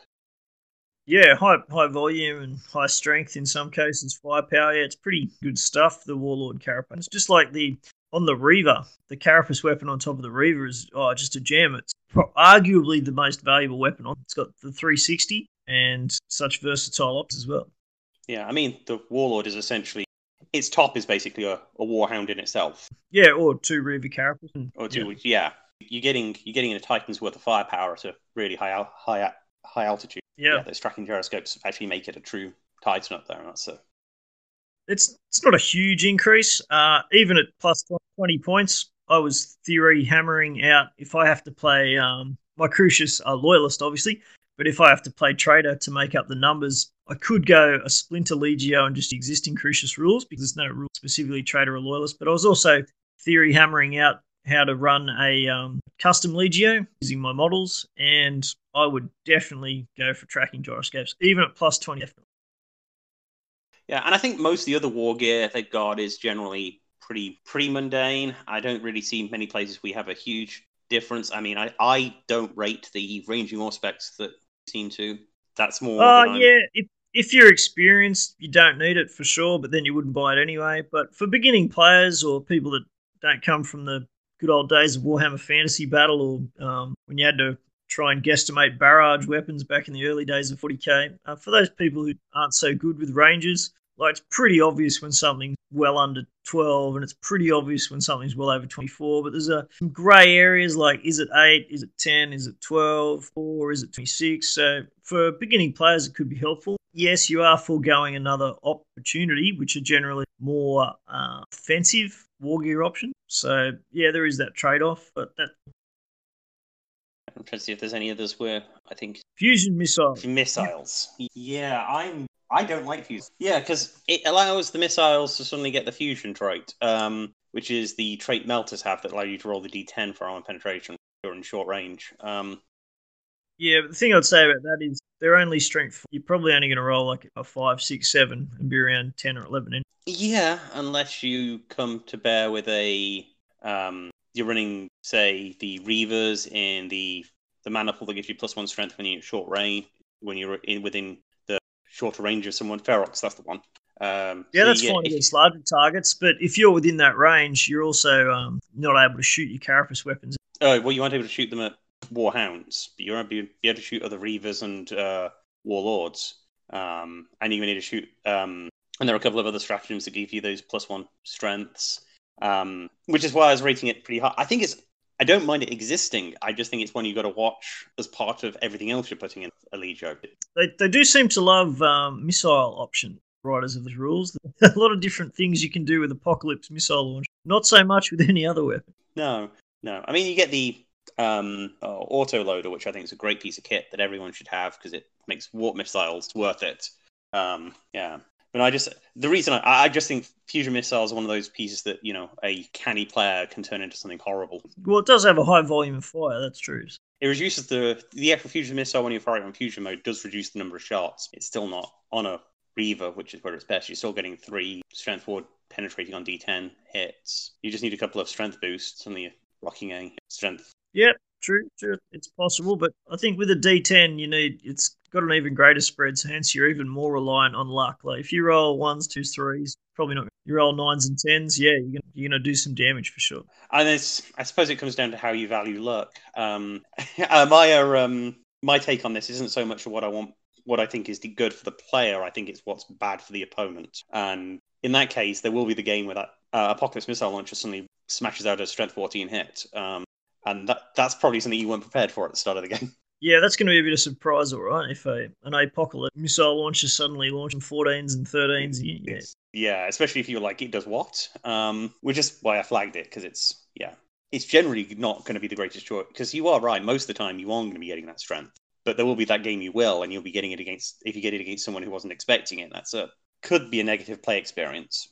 Yeah, high high volume and high strength in some cases, firepower. Yeah, it's pretty good stuff. The Warlord Carapace, it's just like the on the Reaver, the Carapace weapon on top of the Reaver is oh just a gem. It's pro- arguably the most valuable weapon on. It's got the 360 and such versatile ops as well. Yeah, I mean the Warlord is essentially its top is basically a, a Warhound in itself. Yeah, or two Reaver Carapace. and- Or two, yeah. yeah. You're getting you're getting a Titan's worth of firepower at a really high high high altitude. Yeah. those tracking gyroscopes actually make it a true Titan up there, and that's a it's it's not a huge increase. Uh, even at plus twenty points, I was theory hammering out if I have to play um, my Crucius a loyalist, obviously, but if I have to play trader to make up the numbers, I could go a Splinter Legio and just existing Crucius rules because there's no rule specifically trader or loyalist. But I was also theory hammering out how to run a um, custom Legio using my models, and I would definitely go for tracking gyroscopes, even at plus twenty. Yeah, and I think most of the other war gear they've got is generally pretty pretty mundane. I don't really see many places we have a huge difference. I mean, I, I don't rate the ranging aspects that seem to. That's more. Oh yeah, if if you're experienced, you don't need it for sure, but then you wouldn't buy it anyway. But for beginning players or people that don't come from the good old days of Warhammer Fantasy Battle, or um, when you had to try and guesstimate barrage weapons back in the early days of 40k, uh, for those people who aren't so good with ranges, Like it's pretty obvious when something's well under 12 and it's pretty obvious when something's well over 24 but there's a some gray areas like is it 8 is it 10 is it 12 or is it 26 so for beginning players it could be helpful yes you are foregoing another opportunity which are generally more uh, offensive war gear options so yeah there is that trade-off but that I'm trying to see if there's any others where I think fusion missile missiles. Yeah, I'm. I don't like fusion. Yeah, because it allows the missiles to suddenly get the fusion trait, um, which is the trait melters have that allow you to roll the d10 for armor penetration or in short range. Um, Yeah, but the thing I'd say about that is they're only strength. You're probably only going to roll like a five, six, seven, and be around ten or eleven. In. yeah, unless you come to bear with a. Um, you're running, say, the Reavers in the the maniple that gives you plus one strength when you're short range, when you're in within the shorter range of someone. Ferox, that's the one. Um, Yeah, that's you fine against larger targets, but if you're within that range, you're also um, not able to shoot your carapace weapons. Oh, well, you aren't able to shoot them at warhounds, but you're able to be able to shoot other reavers and uh, warlords. Um, and you're going to need to shoot. Um, and there are a couple of other stratagems that give you those plus one strengths, um, which is why I was rating it pretty high. I think it's. I don't mind it existing. I just think it's one you've got to watch as part of everything else you're putting in Allegio. They, they do seem to love um, missile option writers of the rules. a lot of different things you can do with Apocalypse missile launch. Not so much with any other weapon. No, no. I mean, you get the um, auto loader, which I think is a great piece of kit that everyone should have because it makes warp missiles worth it. Um, yeah, but I just the reason I, I just think fusion missiles are one of those pieces that you know a canny player can turn into something horrible. Well, it does have a high volume of fire. That's true. It reduces the the actual fusion missile when you're firing on fusion mode does reduce the number of shots. It's still not on a Reaver, which is where it's best. You're still getting three strength forward penetrating on D10 hits. You just need a couple of strength boosts, and you're rocking a strength Yep, true, true. It's possible, but I think with a D10, you need it's got an even greater spread, so hence you're even more reliant on luck. Like if you roll ones, twos, threes, probably not. You roll nines and tens, yeah, you're gonna, you're gonna do some damage for sure. And it's, I suppose it comes down to how you value luck. Um, uh, my um, my take on this isn't so much what I want, what I think is good for the player. I think it's what's bad for the opponent. And in that case, there will be the game where that uh, Apocalypse missile launcher suddenly smashes out a strength 14 hit. Um, and that that's probably something you weren't prepared for at the start of the game. Yeah, that's going to be a bit of a surprise, all right. If a an apocalypse missile launcher suddenly launching 14s and 13s, yeah, yeah. Especially if you're like, it does what? Um, which is why I flagged it because it's yeah, it's generally not going to be the greatest choice because you are right. Most of the time, you aren't going to be getting that strength, but there will be that game you will, and you'll be getting it against if you get it against someone who wasn't expecting it. That's a could be a negative play experience.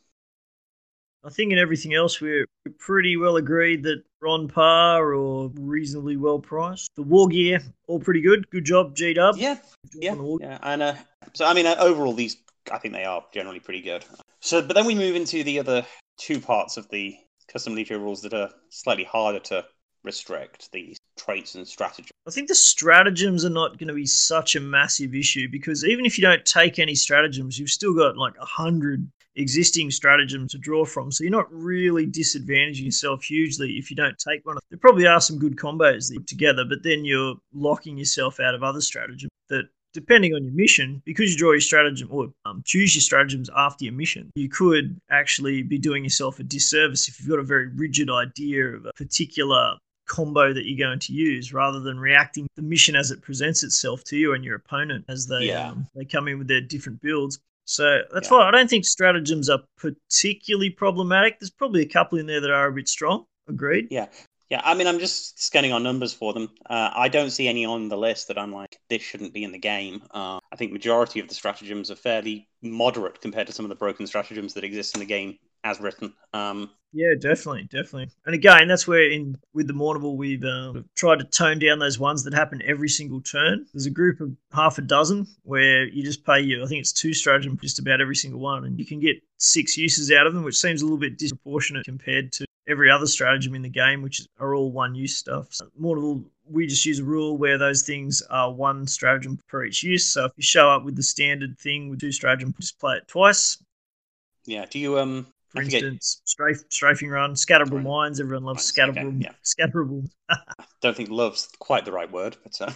I think in everything else we're we're pretty well agreed that we're on par or reasonably well priced. The war gear all pretty good. Good job, G Dub. Yeah, yeah, yeah. And uh, so I mean, uh, overall, these I think they are generally pretty good. So, but then we move into the other two parts of the custom Legio rules that are slightly harder to restrict: the traits and strategy. I think the stratagems are not going to be such a massive issue because even if you don't take any stratagems, you've still got like a hundred existing stratagem to draw from. So you're not really disadvantaging yourself hugely if you don't take one. There probably are some good combos that you put together, but then you're locking yourself out of other stratagems that depending on your mission, because you draw your stratagem or um, choose your stratagems after your mission, you could actually be doing yourself a disservice if you've got a very rigid idea of a particular combo that you're going to use rather than reacting to the mission as it presents itself to you and your opponent as they Yeah. um, they come in with their different builds. So that's Yeah. why I don't think stratagems are particularly problematic. There's probably a couple in there that are a bit strong. Agreed. Yeah, yeah. I mean, I'm just scanning on numbers for them. Uh, I don't see any on the list that I'm like, this shouldn't be in the game. Uh, I think majority of the stratagems are fairly moderate compared to some of the broken stratagems that exist in the game as written. Um, Yeah, definitely, definitely. And again, that's where in with the Mournival we've um, tried to tone down those ones that happen every single turn. There's a group of half a dozen where you just pay you. I think it's two stratagem just about every single one, and you can get six uses out of them, which seems a little bit disproportionate compared to every other stratagem in the game, which are all one use stuff. So Mournival, we just use a rule where those things are one stratagem per each use. So if you show up with the standard thing with two stratagem, just play it twice. yeah. Do you um? For instance, strafe, strafing run, scatterable mines. Everyone loves Mines, okay, scatterable. yeah. Scatterable. Don't think love's quite the right word, but uh,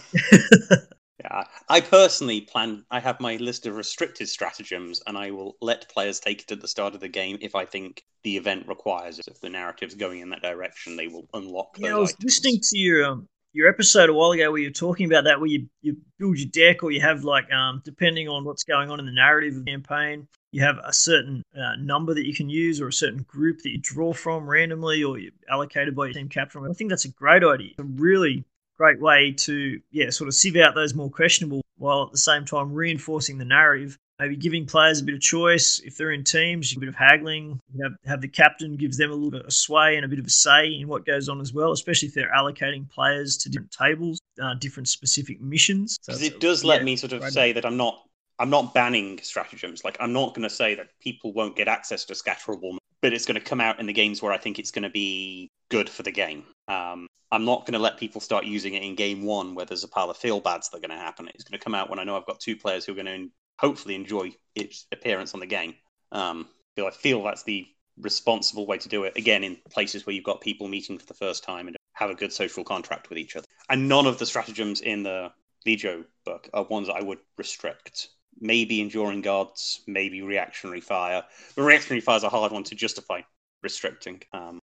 Yeah, I personally plan. I have my list of restricted stratagems, and I will let players take it at the start of the game if I think the event requires it. If the narrative's going in that direction, they will unlock. Yeah, I was items. listening to your um, your episode a while ago where you're talking about that, where you, you build your deck, or you have like um, depending on what's going on in the narrative of the campaign, you have a certain uh, number that you can use, or a certain group that you draw from randomly, or you're allocated by your team captain. I think that's a great idea. It's a really great way to yeah sort of sieve out those more questionable while at the same time reinforcing the narrative maybe giving players a bit of choice if they're in teams a bit of haggling have, have the captain gives them a little bit of sway and a bit of a say in what goes on as well especially if they're allocating players to different tables uh, different specific missions so it does let me sort of say that i'm not i'm not banning stratagems like i'm not going to say that people won't get access to scatterable but it's going to come out in the games where i think it's going to be good for the game um, I'm not going to let people start using it in game one where there's a pile of feel bads that are going to happen. It's going to come out when I know I've got two players who are going to hopefully enjoy its appearance on the game. Um, so I feel that's the responsible way to do it. Again, in places where you've got people meeting for the first time and have a good social contract with each other. And none of the stratagems in the Legio book are ones that I would restrict. Maybe enduring gods, maybe reactionary fire. But reactionary fire is a hard one to justify restricting. Um,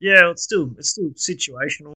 yeah, it's still it's still situational.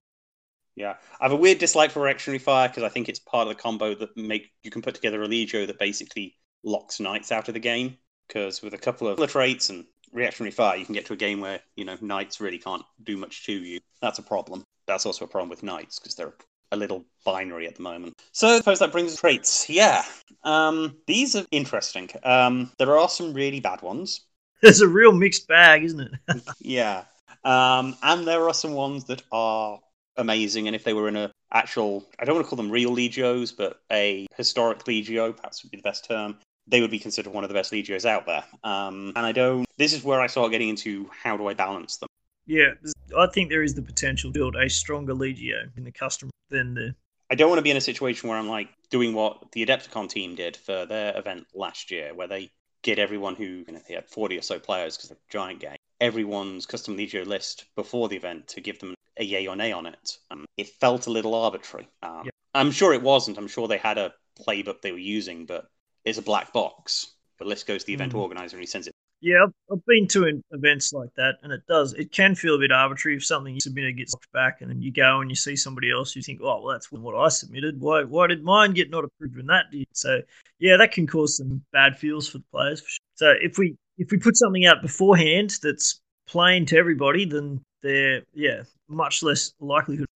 Yeah, I have a weird dislike for reactionary fire because I think it's part of the combo that make you can put together a legio that basically locks knights out of the game. Because with a couple of traits and reactionary fire, you can get to a game where you know knights really can't do much to you. That's a problem. That's also a problem with knights because they're a little binary at the moment. So I suppose that brings traits. Yeah, um, these are interesting. Um, there are some really bad ones. There's a real mixed bag, isn't it? yeah. Um, and there are some ones that are amazing. And if they were in a actual, I don't want to call them real Legios, but a historic Legio, perhaps would be the best term, they would be considered one of the best Legios out there. Um, and I don't, this is where I start getting into how do I balance them. Yeah, I think there is the potential to build a stronger Legio in the custom than the. I don't want to be in a situation where I'm like doing what the Adepticon team did for their event last year, where they get everyone who you know, they had 40 or so players because they're a giant game everyone's custom legio list before the event to give them a yay or nay on it. Um, it felt a little arbitrary. Um, yeah. I'm sure it wasn't. I'm sure they had a playbook they were using, but it's a black box. The list goes to the event mm. organizer and he sends it. Yeah, I've, I've been to events like that, and it does. It can feel a bit arbitrary if something you submitted gets knocked back, and then you go and you see somebody else. You think, oh, well, that's what I submitted. Why, why did mine get not approved when that did? So, yeah, that can cause some bad feels for the players. For sure. So, if we if we put something out beforehand that's plain to everybody, then they're yeah much less likelihood.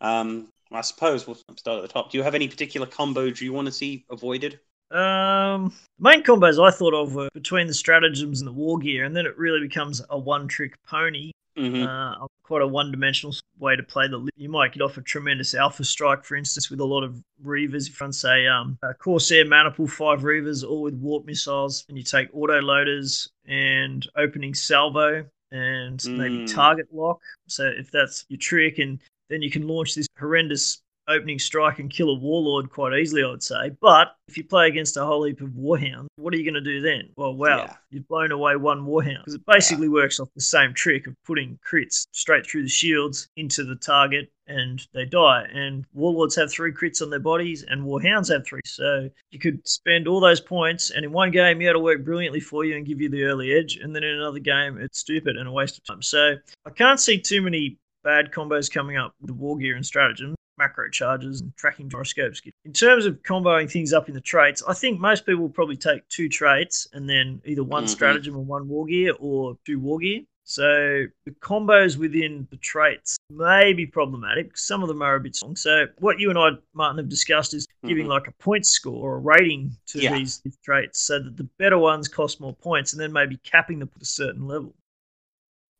Um, I suppose we'll start at the top. Do you have any particular combos you want to see avoided? Um, main combos I thought of were between the stratagems and the war gear, and then it really becomes a one-trick pony. Mm-hmm. Uh, quite a one-dimensional way to play the. You might get off a tremendous alpha strike, for instance, with a lot of reavers. If you say um, Corsair Maniple, five reavers, all with warp missiles, and you take auto loaders and opening salvo and mm. maybe target lock. So if that's your trick, and then you can launch this horrendous opening strike and kill a warlord quite easily, I would say. But if you play against a whole heap of warhound, what are you going to do then? Well, wow, yeah. you've blown away one warhound because it basically yeah. works off the same trick of putting crits straight through the shields into the target and they die. And warlords have three crits on their bodies, and warhounds have three. So you could spend all those points, and in one game, yeah, it'll work brilliantly for you and give you the early edge. And then in another game, it's stupid and a waste of time. So I can't see too many bad combos coming up with the war gear and stratagem macro charges and tracking gyroscopes. In terms of comboing things up in the traits, I think most people will probably take two traits and then either one mm-hmm. stratagem and one war gear or two war gear. So the combos within the traits may be problematic. Some of them are a bit strong. So what you and I, Martin, have discussed is giving mm-hmm. like a point score or a rating to yeah. these, these traits so that the better ones cost more points and then maybe capping them at a certain level.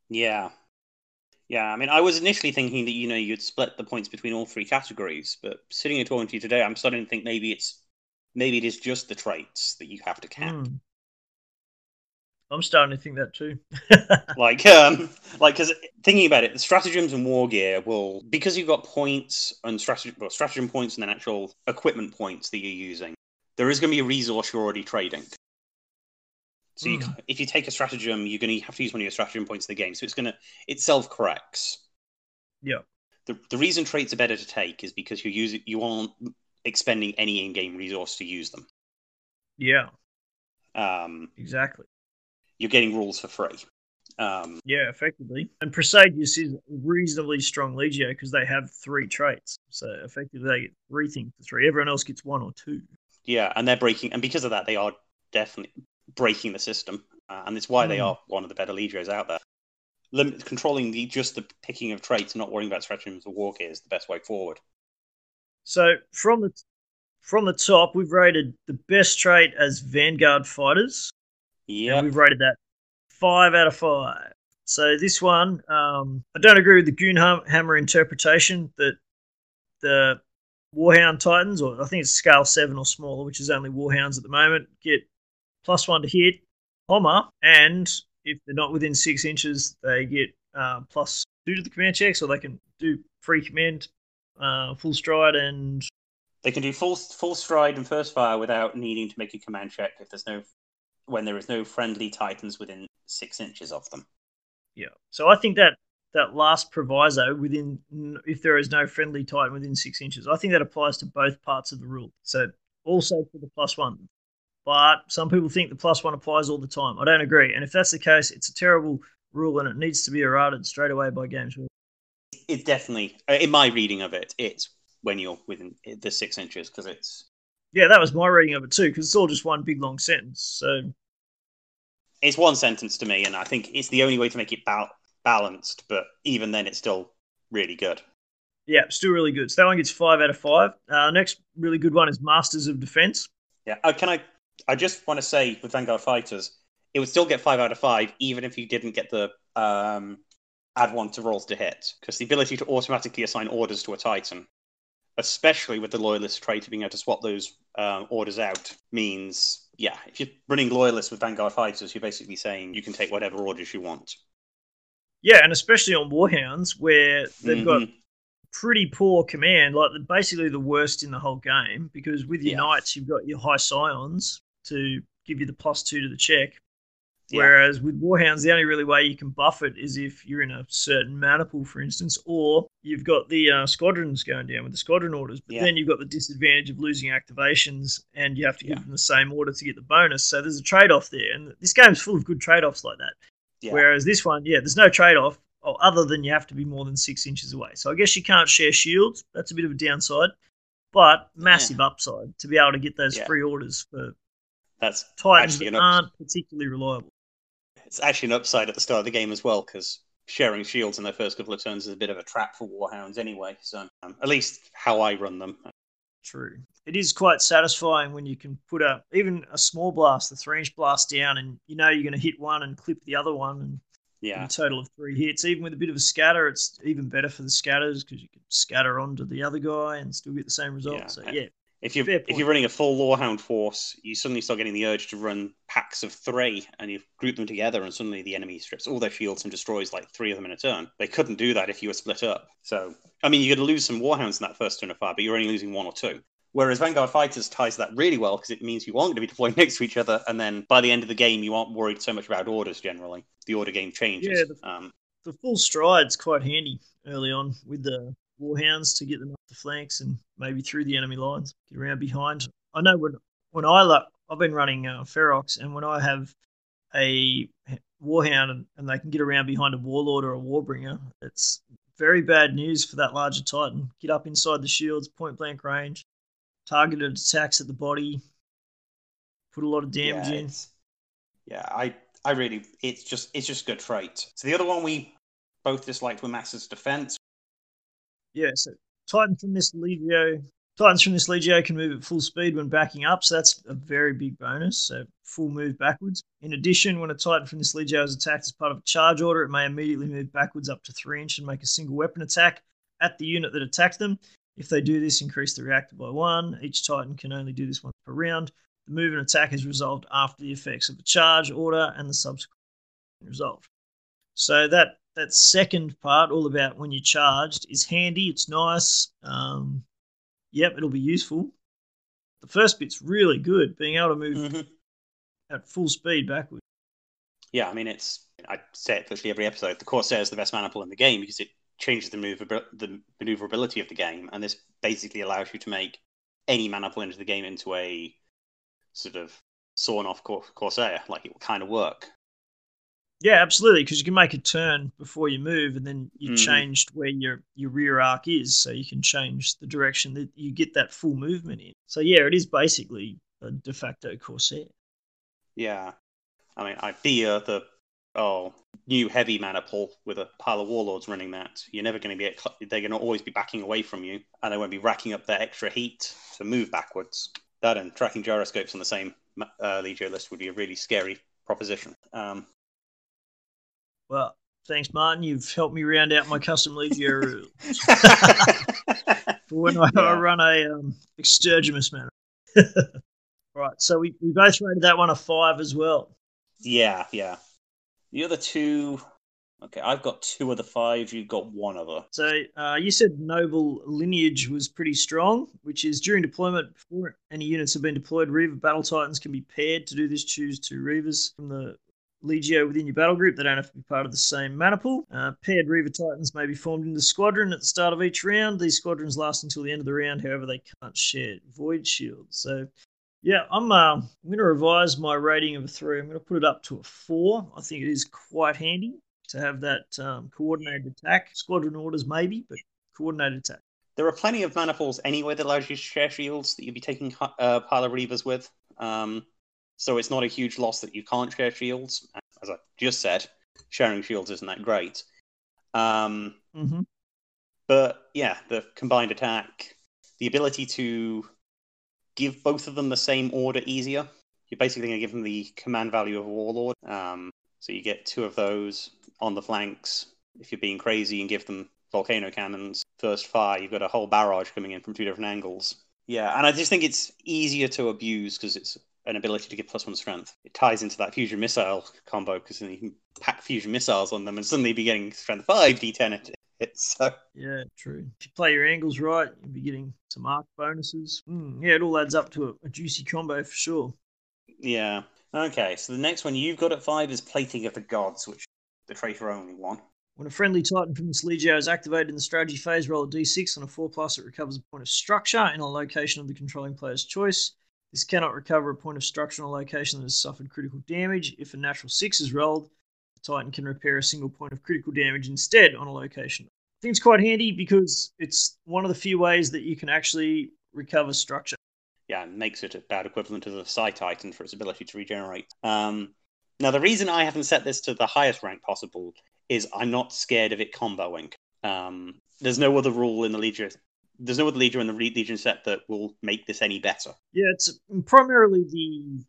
Yeah, yeah, I mean, I was initially thinking that you know you'd split the points between all three categories, but sitting and talking to you today, I'm starting to think maybe it's maybe it is just the traits that you have to cap. Mm. I'm starting to think that too. like, um, like because thinking about it, the stratagems and war gear will because you've got points and strategy, well, stratagem points and then actual equipment points that you're using. There is going to be a resource you're already trading. So you, mm. if you take a stratagem, you're going to have to use one of your stratagem points in the game. So it's going to it self corrects. Yeah. The, the reason traits are better to take is because you use it, you want expending any in-game resource to use them. Yeah, Um, exactly. you're getting rules for free. Um, Yeah, effectively. And Prasagius is reasonably strong Legio because they have three traits. So effectively, they get three things for three. Everyone else gets one or two. yeah, and they're breaking, and because of that, they are definitely breaking the system, uh, and it's why they Hmm. are one of the better legios out there. Lim- controlling the just the picking of traits, and not worrying about stratagems of war gear is the best way forward. So from the from the top, we've rated the best trait as Vanguard fighters, Yeah, we've rated that five out of five. So this one, um, I don't agree with the Goonhammer interpretation that the Warhound Titans, or I think it's scale seven or smaller, which is only Warhounds at the moment, get plus one to hit, Homer, and if they're not within six inches, they get uh, plus two to the command checks, so they can do free command, uh, full stride, and they can do full full stride and first fire without needing to make a command check if there's no when there is no friendly titans within six inches of them. Yeah. So I think that that last proviso within if there is no friendly titan within six inches, I think that applies to both parts of the rule. So also for the plus one. But some people think the plus one applies all the time. I don't agree. And if that's the case, it's a terrible rule and it needs to be errated straight away by games. It's definitely, uh, in my reading of it, it's when you're within the six inches because it's Yeah, that was my reading of it too, because it's all just one big long sentence. So it's one sentence to me, and I think it's the only way to make it bal- balanced. But even then, it's still really good. yeah, still really good. So that one gets five out of five. Uh, next really good one is Masters of Defense. Yeah. Uh, can I? I just want to say with Vanguard Fighters, it would still get five out of five, even if you didn't get the um, add one to rolls to hit, because the ability to automatically assign orders to a Titan, especially with the Loyalist trait, of being able to swap those um, orders out, means yeah, if you're running Loyalists with Vanguard Fighters, you're basically saying you can take whatever orders you want. Yeah, and especially on Warhounds, where they've got Mhm. Pretty poor command, like basically the worst in the whole game. Because with your Yeah. knights, you've got your high scions to give you the plus two to the check. Yeah. Whereas with Warhounds, the only really way you can buff it is if you're in a certain maniple, for instance, or you've got the uh, squadrons going down with the squadron orders. But Yeah. then you've got the disadvantage of losing activations, and you have to give them the same order to get the bonus. So there's a trade off there, and this game's full of good trade offs like that. Whereas this one, yeah, there's no trade off other than you have to be more than six inches away. So I guess you can't share shields. That's a bit of a downside, but massive upside to be able to get those Yeah. free orders for That's Titans that aren't particularly reliable. it's actually an upside at the start of the game as well because sharing shields in their first couple of turns is a bit of a trap for warhounds anyway. So um, at least how I run them. True. It is quite satisfying when you can put a even a small blast, the three inch blast down, and you know you're going to hit one and clip the other one, and Yeah, a total of three hits. Even with a bit of a scatter, it's even better for the scatters because you can scatter onto the other guy and still get the same result. Yeah. So yeah, if you Fair if you're running a full warhound force, you suddenly start getting the urge to run packs of three, and you group them together, and suddenly the enemy strips all their shields and destroys like three of them in a turn. They couldn't do that if you were split up. So I mean, you're going to lose some warhounds in that first turn of fire, but you're only losing one or two. Whereas Vanguard Fighters ties that really well because it means you aren't going to be deployed next to each other, and then by the end of the game, you aren't worried so much about orders generally. The order game changes. Yeah, the- um, the full stride's quite handy early on with the warhounds to get them up the flanks and maybe through the enemy lines, get around behind. I know when when I lo- I've been running uh, Ferox, and when I have a warhound and, and they can get around behind a warlord or a warbringer, it's very bad news for that larger titan. Get up inside the shields, point blank range, targeted attacks at the body, put a lot of damage yeah, in. yeah, I I really it's just it's just good trait. So the other one we both disliked were Masters Defense. Yeah, so Titan from this Legio, Titans from this Legio can move at full speed when backing up, so that's a very big bonus. So full move backwards. In addition, when a Titan from this Legio is attacked as part of a charge order, it may immediately move backwards up to three inch and make a single weapon attack at the unit that attacked them. If they do this, increase the reactor by one. Each Titan can only do this once per round. The move and attack is resolved after the effects of the charge order and the subsequent resolved. So that that second part, all about when you're charged, is handy. It's nice. Um, yep, it'll be useful. The first bit's really good, being able to move Mhm. at full speed backwards. Yeah, I mean it's I say it literally every episode. The Corsair is the best maniple in the game because it changes the maneuver the maneuverability of the game, and this basically allows you to make any maniple into the game into a sort of sawn off Cor- Corsair. Like it will kind of work. Yeah, absolutely, because you can make a turn before you move, and then you Mhm. changed where your your rear arc is, so you can change the direction that you get that full movement in. So yeah, it is basically a de facto Corsair. Yeah. I mean, I fear the oh new heavy maniple with a pile of warlords running that. You're never going to be. They're going to always be backing away from you, and they won't be racking up their extra heat to move backwards. That and tracking gyroscopes on the same uh, Legio list would be a really scary proposition. Um, Well, thanks, Martin. You've helped me round out my custom Legio rules for when I, I run a um, Extergimus mana. right, so we, we both rated that one a five as well. yeah, yeah. The other two. Okay, I've got two of the five. You've got one other. So uh, you said noble lineage was pretty strong, which is during deployment before any units have been deployed, Reaver battle titans can be paired to do this. Choose two Reavers from the Legio within your battle group. They don't have to be part of the same maniple. Uh, paired Reaver titans may be formed into squadron at the start of each round. These squadrons last until the end of the round. However, they can't share void shields. So. Yeah, I'm. Uh, I'm going to revise my rating of a three. I'm going to put it up to a four. I think it is quite handy to have that um, coordinated attack. Squadron orders, maybe, but coordinated attack. There are plenty of maniples anyway that allows you to share shields that you'd be taking uh, pile of reavers with. Um, so it's not a huge loss that you can't share shields. As I just said, sharing shields isn't that great. Um, Mm-hmm. but yeah, the combined attack, the ability to give both of them the same order easier. You're basically going to give them the command value of warlord. Um, so you get two of those on the flanks. If you're being crazy and give them volcano cannons first fire, you've got a whole barrage coming in from two different angles. Yeah, and I just think it's easier to abuse because it's an ability to give plus one strength. It ties into that fusion missile combo because then you can pack fusion missiles on them and suddenly be getting strength five d10 at it. So Yeah, true. If you play your angles right, you'll be getting some arc bonuses. Mm, yeah, it all adds up to a, a juicy combo for sure. yeah. Okay, so the next one you've got at five is Plating of the Gods, which the traitor only one. When a friendly Titan from this Legio is activated in the strategy phase, roll a d6 on a 4 plus, it recovers a point of structure in a location of the controlling player's choice. This cannot recover a point of structure in a location that has suffered critical damage. If a natural 6 is rolled, the Titan can repair a single point of critical damage instead on a location. I think it's quite handy because it's one of the few ways that you can actually recover structure. yeah, makes it about equivalent to the Psi Titan for its ability to regenerate. Um, now, the reason I haven't set this to the highest rank possible is I'm not scared of it comboing. Um, there's no other rule in the Legion. There's no other Legion in the Legion set that will make this any better. Yeah, it's primarily the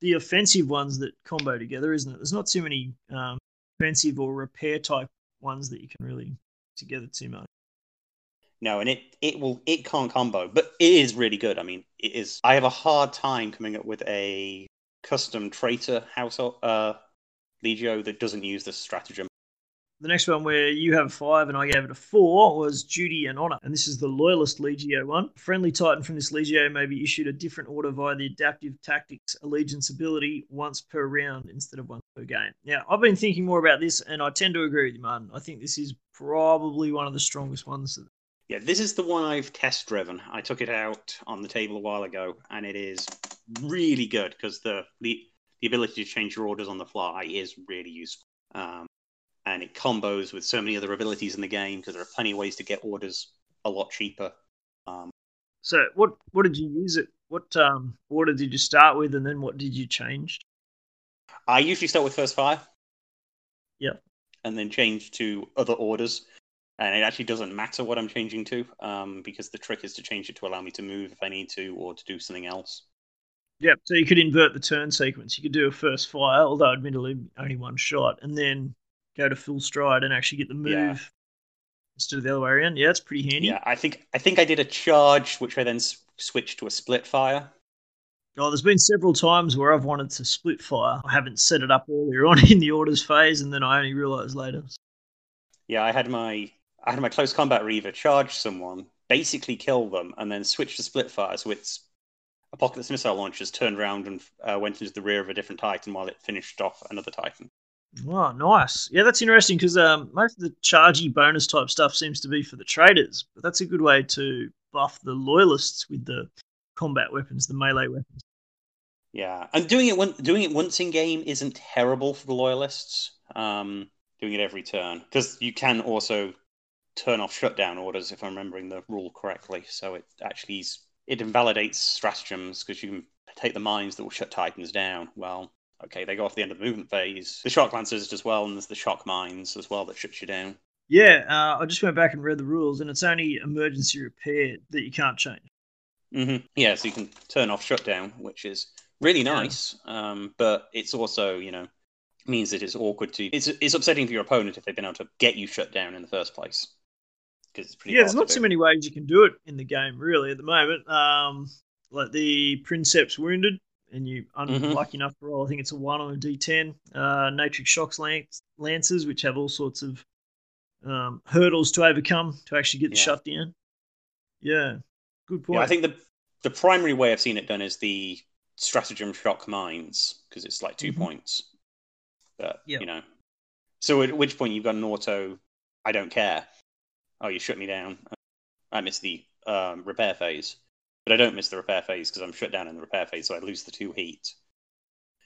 the offensive ones that combo together, isn't it? There's not too many um, offensive or repair type ones that you can really together too much. No, and it it will it can't combo, but it is really good. I mean, it is. I have a hard time coming up with a custom traitor household uh, Legio that doesn't use this stratagem. The next one where you have a five and I gave it a four was Duty and Honor. And this is the Loyalist Legio one. Friendly Titan from this Legio may be issued a different order via the Adaptive Tactics Allegiance ability once per round instead of once per game. Now, I've been thinking more about this and I tend to agree with you, Martin. I think this is probably one of the strongest ones. Yeah, this is the one I've test driven. I took it out on the table a while ago, and it is really good because the, the the ability to change your orders on the fly is really useful. Um, and it combos with so many other abilities in the game because there are plenty of ways to get orders a lot cheaper. Um, So, what what did you use it? What um, order did you start with, and then what did you change? I usually start with first fire. Yep. And then change to other orders. And it actually doesn't matter what I'm changing to, um, because the trick is to change it to allow me to move if I need to, or to do something else. Yep. So you could invert the turn sequence. You could do a first fire, although admittedly only one shot, and then go to full stride and actually get the move Yeah. instead of the other way around. Yeah, it's pretty handy. Yeah, I think I think I did a charge, which I then s- switched to a split fire. Oh, there's been several times where I've wanted to split fire. I haven't set it up earlier on in the orders phase, and then I only realised later. Yeah, I had my I had my close combat reaver charge someone, basically kill them, and then switch to split fire. So its apocalypse missile launchers turned around and uh, went into the rear of a different Titan while it finished off another Titan. Oh, nice. Yeah, that's interesting because um, most of the chargy bonus type stuff seems to be for the traders, but that's a good way to buff the loyalists with the combat weapons, the melee weapons. Yeah, and doing it doing it once in game isn't terrible for the loyalists. Um, doing it every turn because you can also turn off shutdown orders if I'm remembering the rule correctly. So it actually it invalidates stratagems because you can take the mines that will shut titans down. Well, okay, they go off the end of the movement phase. The shock lancers as well, and there's the shock mines as well that shuts you down. Yeah, uh, I just went back and read the rules, and it's only emergency repair that you can't change. Mm-hmm. Yeah, so you can turn off shutdown, which is really nice. Yeah. Um, but it's also, you know, means that it's awkward to. It's it's upsetting for your opponent if they've been able to get you shut down in the first place. Because it's pretty. Yeah, there's not too many ways you can do it in the game, really, at the moment. Um, like the Princeps wounded, and you unlucky mm-hmm. enough to roll. I think it's a one on a D10. Uh, Natrix shocks lance, lancers, which have all sorts of um, hurdles to overcome to actually get the yeah. shutdown. Yeah, good point. Yeah, I think the the primary way I've seen it done is the stratagem shock mines because it's like 2 mm-hmm. points. But yep. you know, so at which point you've got an auto. I don't care. Oh, you shut me down. I miss the um, repair phase, but I don't miss the repair phase because I'm shut down in the repair phase, so I lose the two heat.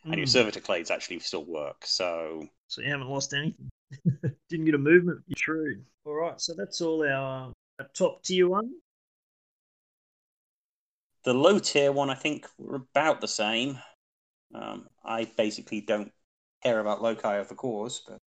Mm. And your hmm. servitor clades actually still work. So, so you haven't lost anything. Didn't get a movement. True. All right. So that's all our, our top tier one. The low tier one, I think, were about the same. Um, I basically don't care about loci of the cause, but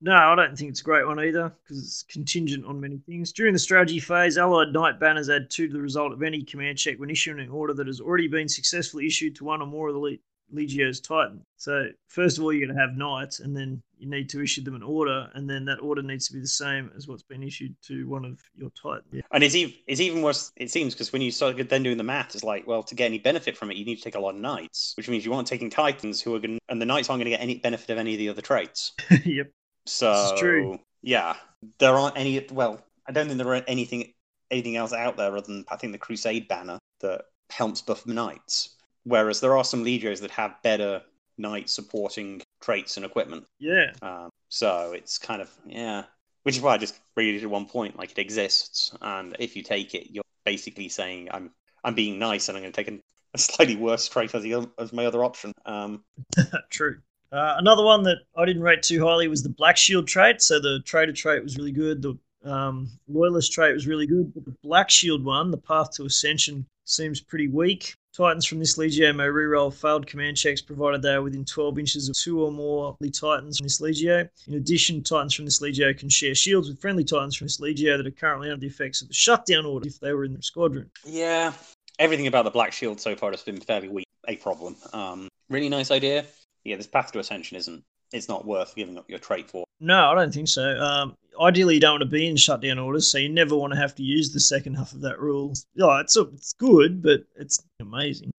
no, I don't think it's a great one either because it's contingent on many things. During the strategy phase, Allied Knight banners add two to the result of any command check when issuing an order that has already been successfully issued to one or more of the Legio's Titan. So first of all, you're going to have knights, and then you need to issue them an order, and then that order needs to be the same as what's been issued to one of your Titans. Yeah. And it's even it's even worse. It seems because when you start then doing the math, it's like, well, to get any benefit from it, you need to take a lot of knights, which means you aren't taking Titans who are going, and the knights aren't going to get any benefit of any of the other traits. yep. So true. Yeah, there aren't any. Well, I don't think there are anything anything else out there other than I think the Crusade banner that helps buff knights. Whereas there are some legios that have better knight supporting traits and equipment. Yeah. Um, so it's kind of yeah, which is why I just read it at one point like it exists, and if you take it, you're basically saying I'm I'm being nice and I'm going to take a, a slightly worse trait as, the, as my other option. Um, True. Uh, another one that I didn't rate too highly was the Black Shield trait. So the Traitor trait was really good. The um, Loyalist trait was really good. But the Black Shield one, the Path to Ascension, seems pretty weak. Titans from this Legio may reroll failed command checks provided they are within 12 inches of two or more the Titans from this Legio. In addition, Titans from this Legio can share shields with friendly Titans from this Legio that are currently under the effects of the shutdown order if they were in the squadron. Yeah, everything about the Black Shield so far has been fairly weak. A problem. Um, really nice idea. Yeah, this path to ascension isn't. It's not worth giving up your trait for. No, I don't think so. Um, ideally, you don't want to be in shutdown orders, so you never want to have to use the second half of that rule. Yeah, it's it's good, but it's amazing.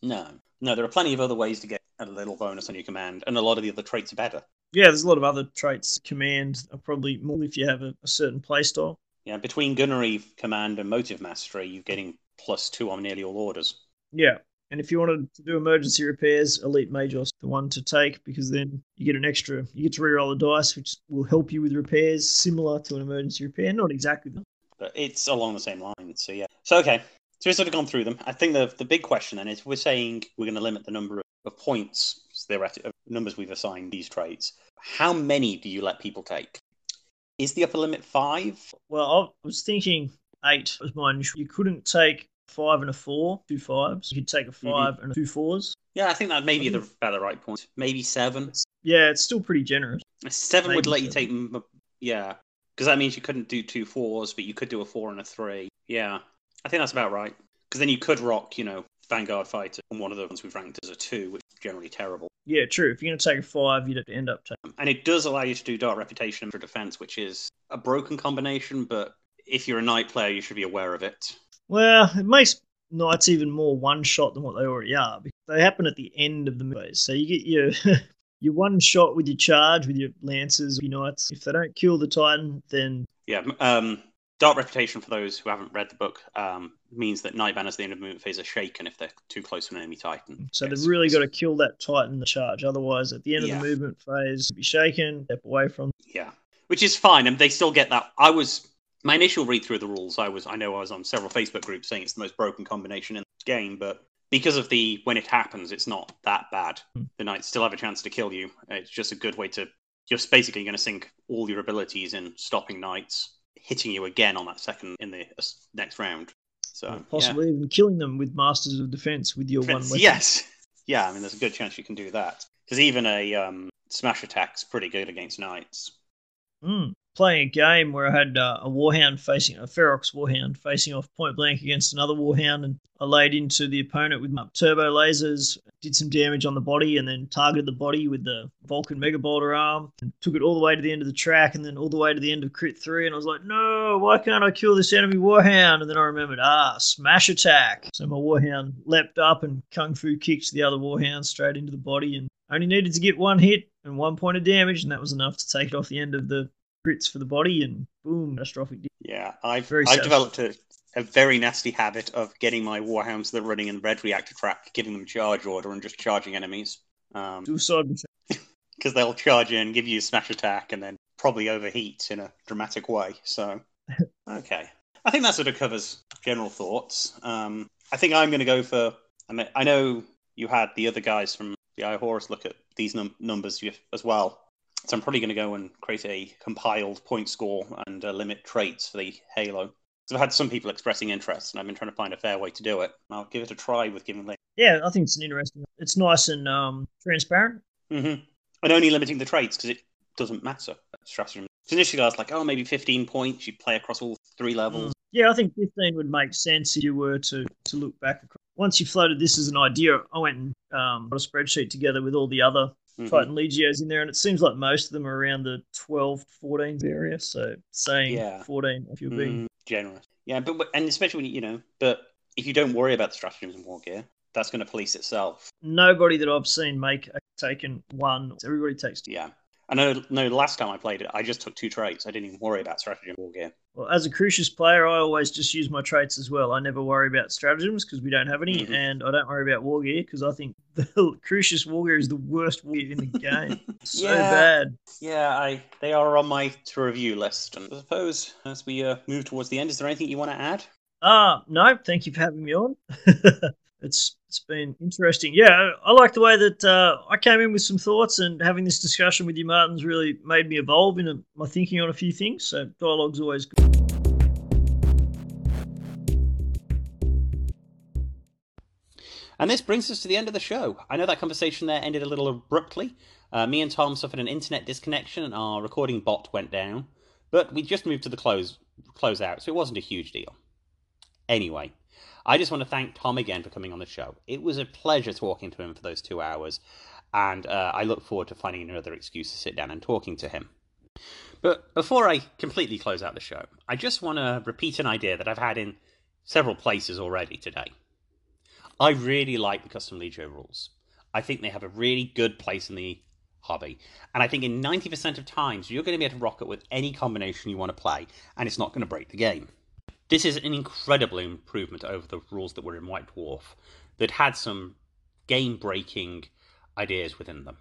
No, no, there are plenty of other ways to get a little bonus on your command, and a lot of the other traits are better. Yeah, there's a lot of other traits. Command are probably more if you have a, a certain playstyle. Yeah, between gunnery command and motive mastery, you're getting plus two on nearly all orders. Yeah, and if you wanted to do emergency repairs, Elite Magos the one to take because then you get an extra, you get to reroll the dice, which will help you with repairs similar to an emergency repair. Not exactly, but it's along the same lines. So yeah. So okay, so we've sort of gone through them. I think the the big question then is we're saying we're going to limit the number of, points, theoretic numbers we've assigned these traits. How many do you let people take? Is the upper limit five? Well, I was thinking eight was mine. You couldn't take five and a four, two fives. You could take a mm-hmm. 5 mm-hmm. and two fours. Yeah, I think that may be the, about the right point. Maybe seven. Yeah, it's still pretty generous. Seven maybe would let seven. you take, yeah, because that means you couldn't do two fours, but you could do a four and a three. Yeah, I think that's about right. Because then you could rock, you know, Vanguard Fighter and one of the ones we've ranked as a two, which is generally terrible. Yeah, true. If you're going to take a five, you'd have to end up taking. And it does allow you to do Dark Reputation for defense, which is a broken combination, but if you're a knight player, you should be aware of it. Well, it makes knights even more one shot than what they already are because they happen at the end of the phase. So you get your your one shot with your charge with your lancers, your knights. If they don't kill the titan, then yeah. Um, Dark Reputation, for those who haven't read the book, um, means that Knight Banners at the end of the movement phase are shaken if they're too close to an enemy Titan. So they've really got to kill that Titan the charge. Otherwise, at the end yeah. of the movement phase, be shaken, step away from. Yeah, which is fine, and they still get that. I was my initial read through the rules, I was I know I was on several Facebook groups saying it's the most broken combination, in the game, but because of the when it happens, it's not that bad. Hmm. The knights still have a chance to kill you. It's just a good way to. You're basically going to sink all your abilities in stopping knights, hitting you again on that second in the uh, next round. So Possibly even killing them with Masters of Defense with your yeah. one weapon. Yes, yeah. I mean, there's a good chance you can do that because even a um, smash attack's pretty good against knights. Mm. Playing a game where I had uh, a warhound facing a Ferox warhound facing off point blank against another warhound, and I laid into the opponent with my turbo lasers, did some damage on the body, and then targeted the body with the Vulcan Mega Bolter arm, and took it all the way to the end of the track, and then all the way to the end of Crit Three, and I was like, no, why can't I kill this enemy warhound? And then I remembered, ah, smash attack. So my warhound leapt up and kung fu kicked the other warhound straight into the body, and only needed to get one hit and one point of damage, and that was enough to take it off the end of the crits for the body, and boom, catastrophic. Yeah, I've Very I've sad. developed a, a very nasty habit of getting my warhounds that are running in the red reactor track, giving them charge order and just charging enemies. Um, because they'll charge in, give you a smash attack, and then probably overheat in a dramatic way. So, okay, I think that sort of covers general thoughts. Um, I think I'm going to go for. I mean, I know you had the other guys from the Eye Horus look at these num- numbers as well. So I'm probably going to go and create a compiled point score and uh, limit traits for the Halo. So I've had some people expressing interest, and I've been trying to find a fair way to do it. I'll give it a try with giving them. Yeah, I think it's an interesting. It's nice and um, transparent. hmm And only limiting the traits because it doesn't matter. Stratagem. 'Cause initially, I was like, oh, maybe 15 points. You play across all three levels. Yeah, I think 15 would make sense if you were to, to look back. across- Once you floated this as an idea, I went and um, got a spreadsheet together with all the other Mhm. Titan Legios in there, and it seems like most of them are around the 12 14 area. So saying Yeah. 14 if you're being. Mm, generous. Yeah, but and especially when you you know, but if you don't worry about the stratagems and war gear, that's going to police itself. Nobody that I've seen make a taken one. Everybody takes two. Yeah. I know. No, the last time I played it, I just took two traits. I didn't even worry about stratagem war gear. Well, as a Crucius player, I always just use my traits as well. I never worry about stratagems because we don't have any, Mhm. and I don't worry about war gear because I think the Crucius war gear is the worst war gear in the game. so Yeah. bad. Yeah, I they are on my to review list. And I suppose as we uh, move towards the end, is there anything you want to add? Ah, no, thank you for having me on. it's it's been interesting. Yeah, I like the way that uh, I came in with some thoughts, and having this discussion with you, Martin's really made me evolve in a, my thinking on a few things. So dialogue's always good. And this brings us to the end of the show. I know that conversation there ended a little abruptly. Uh, me and Tom suffered an internet disconnection, and our recording bot went down. But we just moved to the close close out, so it wasn't a huge deal. Anyway, I just want to thank Tom again for coming on the show. It was a pleasure talking to him for those two hours, and uh, I look forward to finding another excuse to sit down and talking to him. But before I completely close out the show, I just want to repeat an idea that I've had in several places already today. I really like the custom Legio rules. I think they have a really good place in the hobby. And I think in 90% of times, you're going to be able to rock it with any combination you want to play, and it's not going to break the game. This is an incredible improvement over the rules that were in White Dwarf that had some game breaking ideas within them.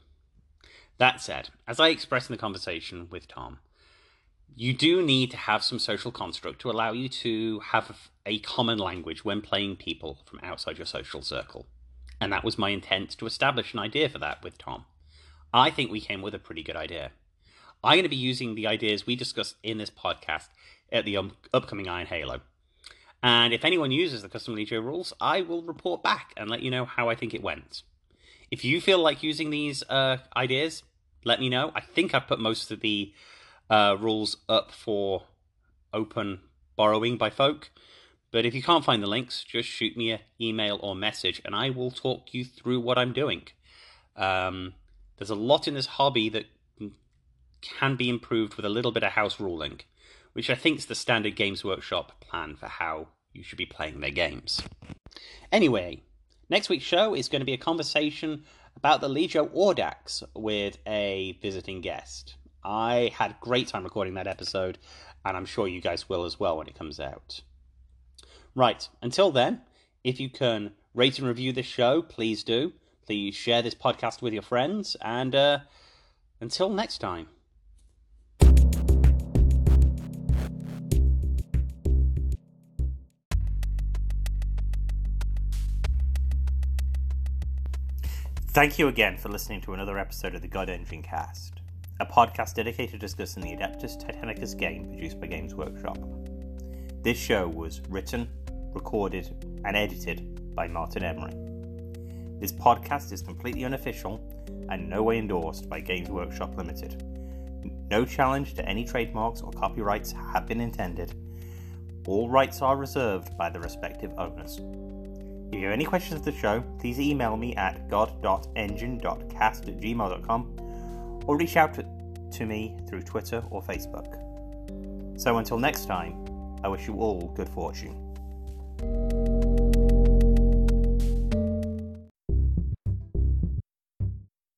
That said, as I expressed in the conversation with Tom, you do need to have some social construct to allow you to have a common language when playing people from outside your social circle. And that was my intent to establish an idea for that with Tom. I think we came with a pretty good idea. I'm going to be using the ideas we discussed in this podcast at the um, upcoming Iron Halo. And if anyone uses the custom Legio rules, I will report back and let you know how I think it went. If you feel like using these uh, ideas, let me know. I think I've put most of the uh, rules up for open borrowing by folk. But if you can't find the links, just shoot me an email or message and I will talk you through what I'm doing. Um, there's a lot in this hobby that can be improved with a little bit of house ruling, which I think is the standard Games Workshop plan for how you should be playing their games. Anyway, next week's show is going to be a conversation about the Legio Audax with a visiting guest. I had great time recording that episode, and I'm sure you guys will as well when it comes out. Right, until then, if you can rate and review this show, please do. Please share this podcast with your friends, and uh, until next time. Thank you again for listening to another episode of the God Engine Cast, a podcast dedicated to discussing the Adeptus Titanicus game produced by Games Workshop. This show was written, recorded, and edited by Martin Emery. This podcast is completely unofficial and no way endorsed by Games Workshop Limited. No challenge to any trademarks or copyrights have been intended. All rights are reserved by the respective owners. If you have any questions of the show, please email me at god.engine.cast at gmail.com or reach out to, to me through Twitter or Facebook. So until next time, I wish you all good fortune.